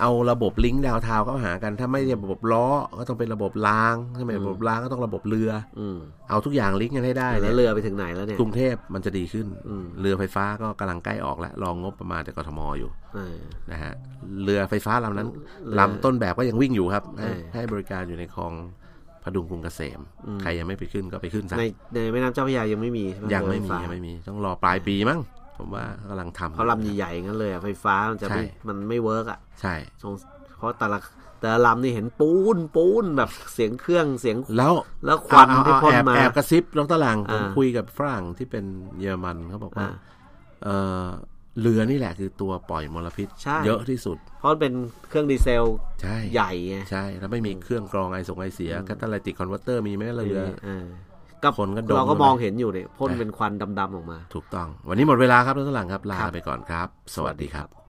เอาระบบ link downtown เข้าหากัน ถ้าไม่ใช่ระบบล้อก็ต้องเป็นระบบรางถ้าไม่ระบบรางก็ต้องระบบเรือ
อืม
เอาทุกอย่างลิงก์กันให้ได้
แล้
เนี่
วยเรือไปถึงไหนแล้วเนี่ย
กรุงเทพมันจะดีขึ้น
อืม
เรือไฟฟ้าก็กำลังใกล้ออกแล้วรองงบประมาณจากกทมอยู่
เออ
นะฮะเรือไฟฟ้าลำนั้น
เรือ
ลำต้นแบบก็ยังวิ่งอยู่ครับให้
เออ
ให้บริการอยู่ในคลอง ผดุงกรุงเกษม ใครยังไม่ไปขึ้นก็ไปขึ้นซะ
ในในแม่น้ำเจ้าพระยายังไม่มีใช่ไหม
ยังไม่มี
เรือฟฟ้า
ยังไม่มีต้องรอปลายปีมั้งผมว่ากำลังทำ
เขาลำใหญ่ๆงั้นเลยอะไฟฟ้ามันจะไม่
ใช่
มันไม่ work อะ
ใช่
สงเพราะแต่ละแต่ละลำนี่เห็นปูนปูนแบบเสียงเครื่องเสียง
แล้ว
แล้วควัน
เอา
ที่
เอา
พ่น
แอบ
มา
แอบกระซิบดรหลังผม
อ่า
คุยกับฝรั่งที่เป็นเยอรมันเขาบอกว่า
อ่า
เออ เรือนี่แหละคือตัวปล่อยมลพิษ
ใช่
เยอะที่สุด
เพราะมันเป็นเครื่องดีเซล
ใช่
ใหญ่ไง
ใช่ แล้วไม่มีเครื่องกรองไอส่งไอเสีย catalytic converter มีไหมเรือ
เออก็
คนก็ดม
เราก็
เข้าไป
มองเห็นอยู่เนี่ยพ่นเป็นควันดำๆออกมา
ถูกต้อง วันนี้หมดเวลาครับดรหลังครับ ลา
ครับ
ไปก่อนครับ สวัสดีครับ